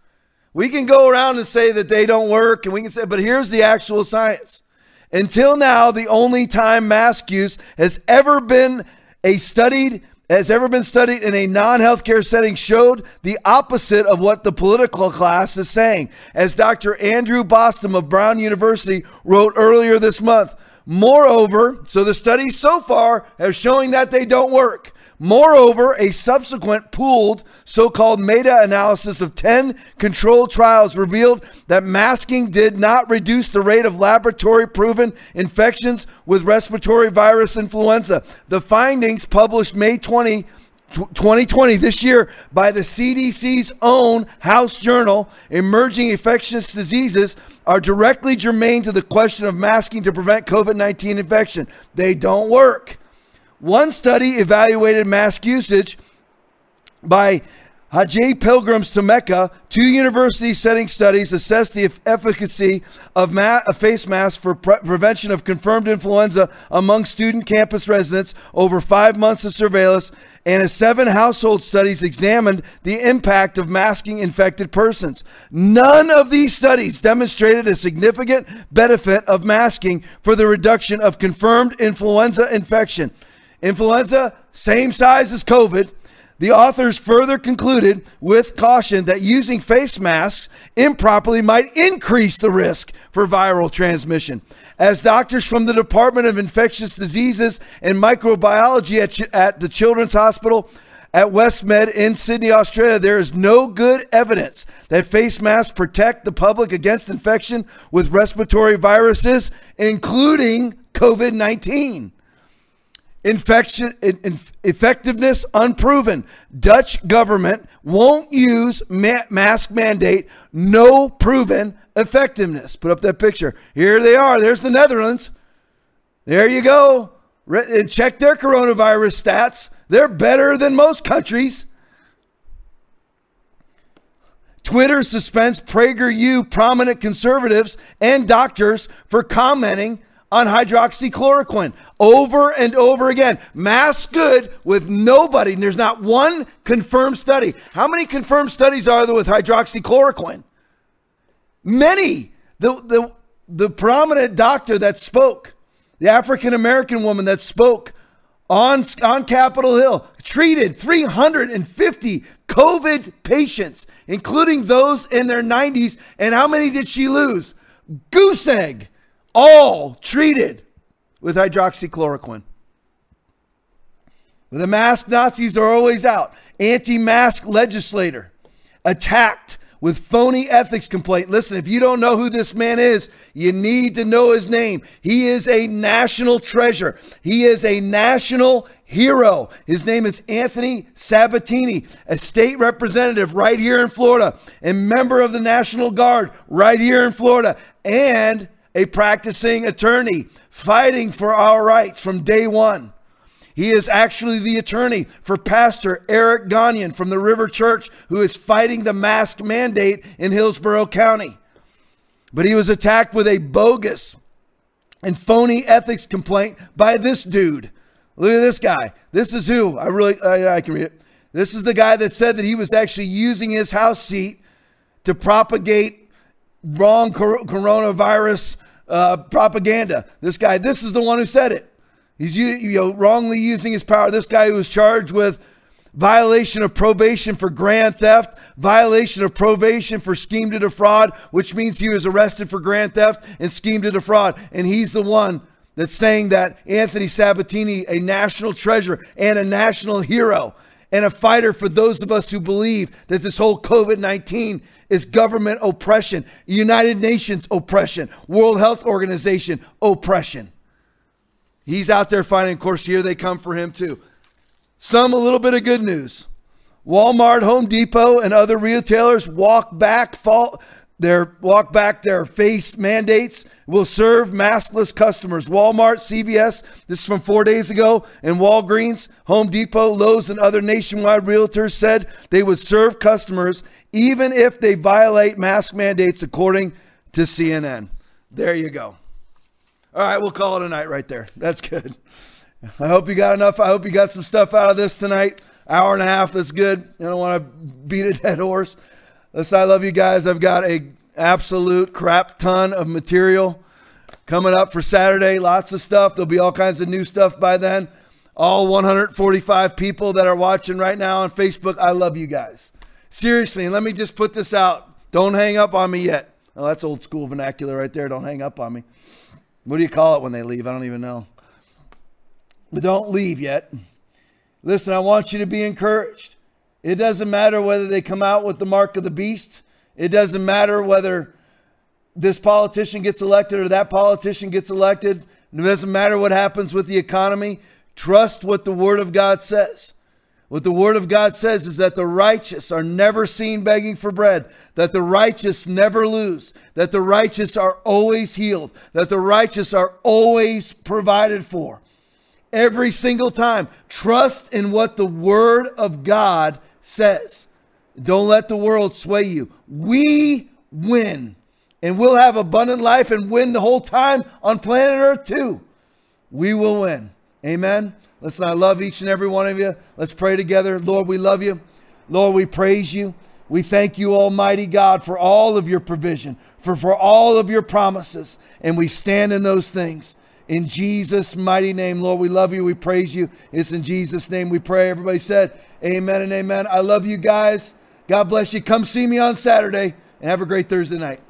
We can go around and say that they don't work, and we can say, but here's the actual science. Until now, the only time mask use has ever been a studied has ever been studied in a non healthcare setting showed the opposite of what the political class is saying. As Dr. Andrew Bostom of Brown University wrote earlier this month, moreover, so the studies so far have showing that they don't work. Moreover, a subsequent pooled so called meta analysis of 10 controlled trials revealed that masking did not reduce the rate of laboratory proven infections with respiratory virus influenza. The findings published May 20. 2020 this year by the CDC's own House Journal, Emerging Infectious Diseases, are directly germane to the question of masking to prevent COVID 19 infection. They don't work. One study evaluated mask usage by Hajj pilgrims to Mecca, two university setting studies assessed the efficacy of ma- a face mask for pre- prevention of confirmed influenza among student campus residents over five months of surveillance, and a seven household studies examined the impact of masking infected persons. None of these studies demonstrated a significant benefit of masking for the reduction of confirmed influenza infection. Influenza, same size as COVID the authors further concluded with caution that using face masks improperly might increase the risk for viral transmission. As doctors from the Department of Infectious Diseases and Microbiology at, at the Children's Hospital at Westmead in Sydney, Australia, there is no good evidence that face masks protect the public against infection with respiratory viruses, including COVID 19. Infection in, effectiveness unproven. Dutch government won't use ma- mask mandate. No proven effectiveness. Put up that picture. Here they are. There's the Netherlands. There you go. Re- and check their coronavirus stats. They're better than most countries. Twitter suspends PragerU prominent conservatives and doctors for commenting on hydroxychloroquine over and over again. Mass good with nobody. And There's not one confirmed study. How many confirmed studies are there with hydroxychloroquine? Many. The, the, the prominent doctor that spoke, the African American woman that spoke on, on Capitol Hill, treated 350 COVID patients, including those in their 90s. And how many did she lose? Goose egg all treated with hydroxychloroquine. The mask Nazis are always out. Anti mask legislator attacked with phony ethics complaint. Listen, if you don't know who this man is, you need to know his name. He is a national treasure. He is a national hero. His name is Anthony Sabatini, a state representative right here in Florida, and member of the National Guard right here in Florida, and a practicing attorney fighting for our rights from day one. He is actually the attorney for Pastor Eric Gagnon from the River Church, who is fighting the mask mandate in Hillsborough County. But he was attacked with a bogus and phony ethics complaint by this dude. Look at this guy. This is who I really I, I can read it. This is the guy that said that he was actually using his house seat to propagate wrong coronavirus uh, propaganda. This guy, this is the one who said it. He's you know, wrongly using his power. This guy who was charged with violation of probation for grand theft, violation of probation for scheme to defraud, which means he was arrested for grand theft and scheme to defraud. And he's the one that's saying that Anthony Sabatini, a national treasure and a national hero and a fighter for those of us who believe that this whole COVID 19 is government oppression, United Nations oppression, World Health Organization oppression. He's out there fighting. Of course, here they come for him too. Some a little bit of good news. Walmart, Home Depot, and other retailers walk back fall their walk back their face mandates will serve maskless customers. Walmart, CVS, this is from four days ago, and Walgreens, Home Depot, Lowe's, and other nationwide realtors said they would serve customers even if they violate mask mandates, according to CNN. There you go. All right, we'll call it a night right there. That's good. I hope you got enough. I hope you got some stuff out of this tonight. Hour and a half, that's good. I don't want to beat a dead horse. Listen, I love you guys. I've got a absolute crap ton of material coming up for Saturday. Lots of stuff. There'll be all kinds of new stuff by then. All 145 people that are watching right now on Facebook, I love you guys. Seriously, and let me just put this out. Don't hang up on me yet. Oh, that's old school vernacular right there. Don't hang up on me. What do you call it when they leave? I don't even know. But don't leave yet. Listen, I want you to be encouraged. It doesn't matter whether they come out with the mark of the beast. It doesn't matter whether this politician gets elected or that politician gets elected. It doesn't matter what happens with the economy. Trust what the Word of God says. What the Word of God says is that the righteous are never seen begging for bread, that the righteous never lose, that the righteous are always healed, that the righteous are always provided for. Every single time, trust in what the Word of God says. Don't let the world sway you. We win. And we'll have abundant life and win the whole time on planet Earth too. We will win. Amen. Listen, I love each and every one of you. Let's pray together. Lord, we love you. Lord, we praise you. We thank you, Almighty God, for all of your provision, for, for all of your promises. And we stand in those things. In Jesus' mighty name, Lord, we love you. We praise you. It's in Jesus' name we pray. Everybody said, Amen and amen. I love you guys. God bless you. Come see me on Saturday and have a great Thursday night.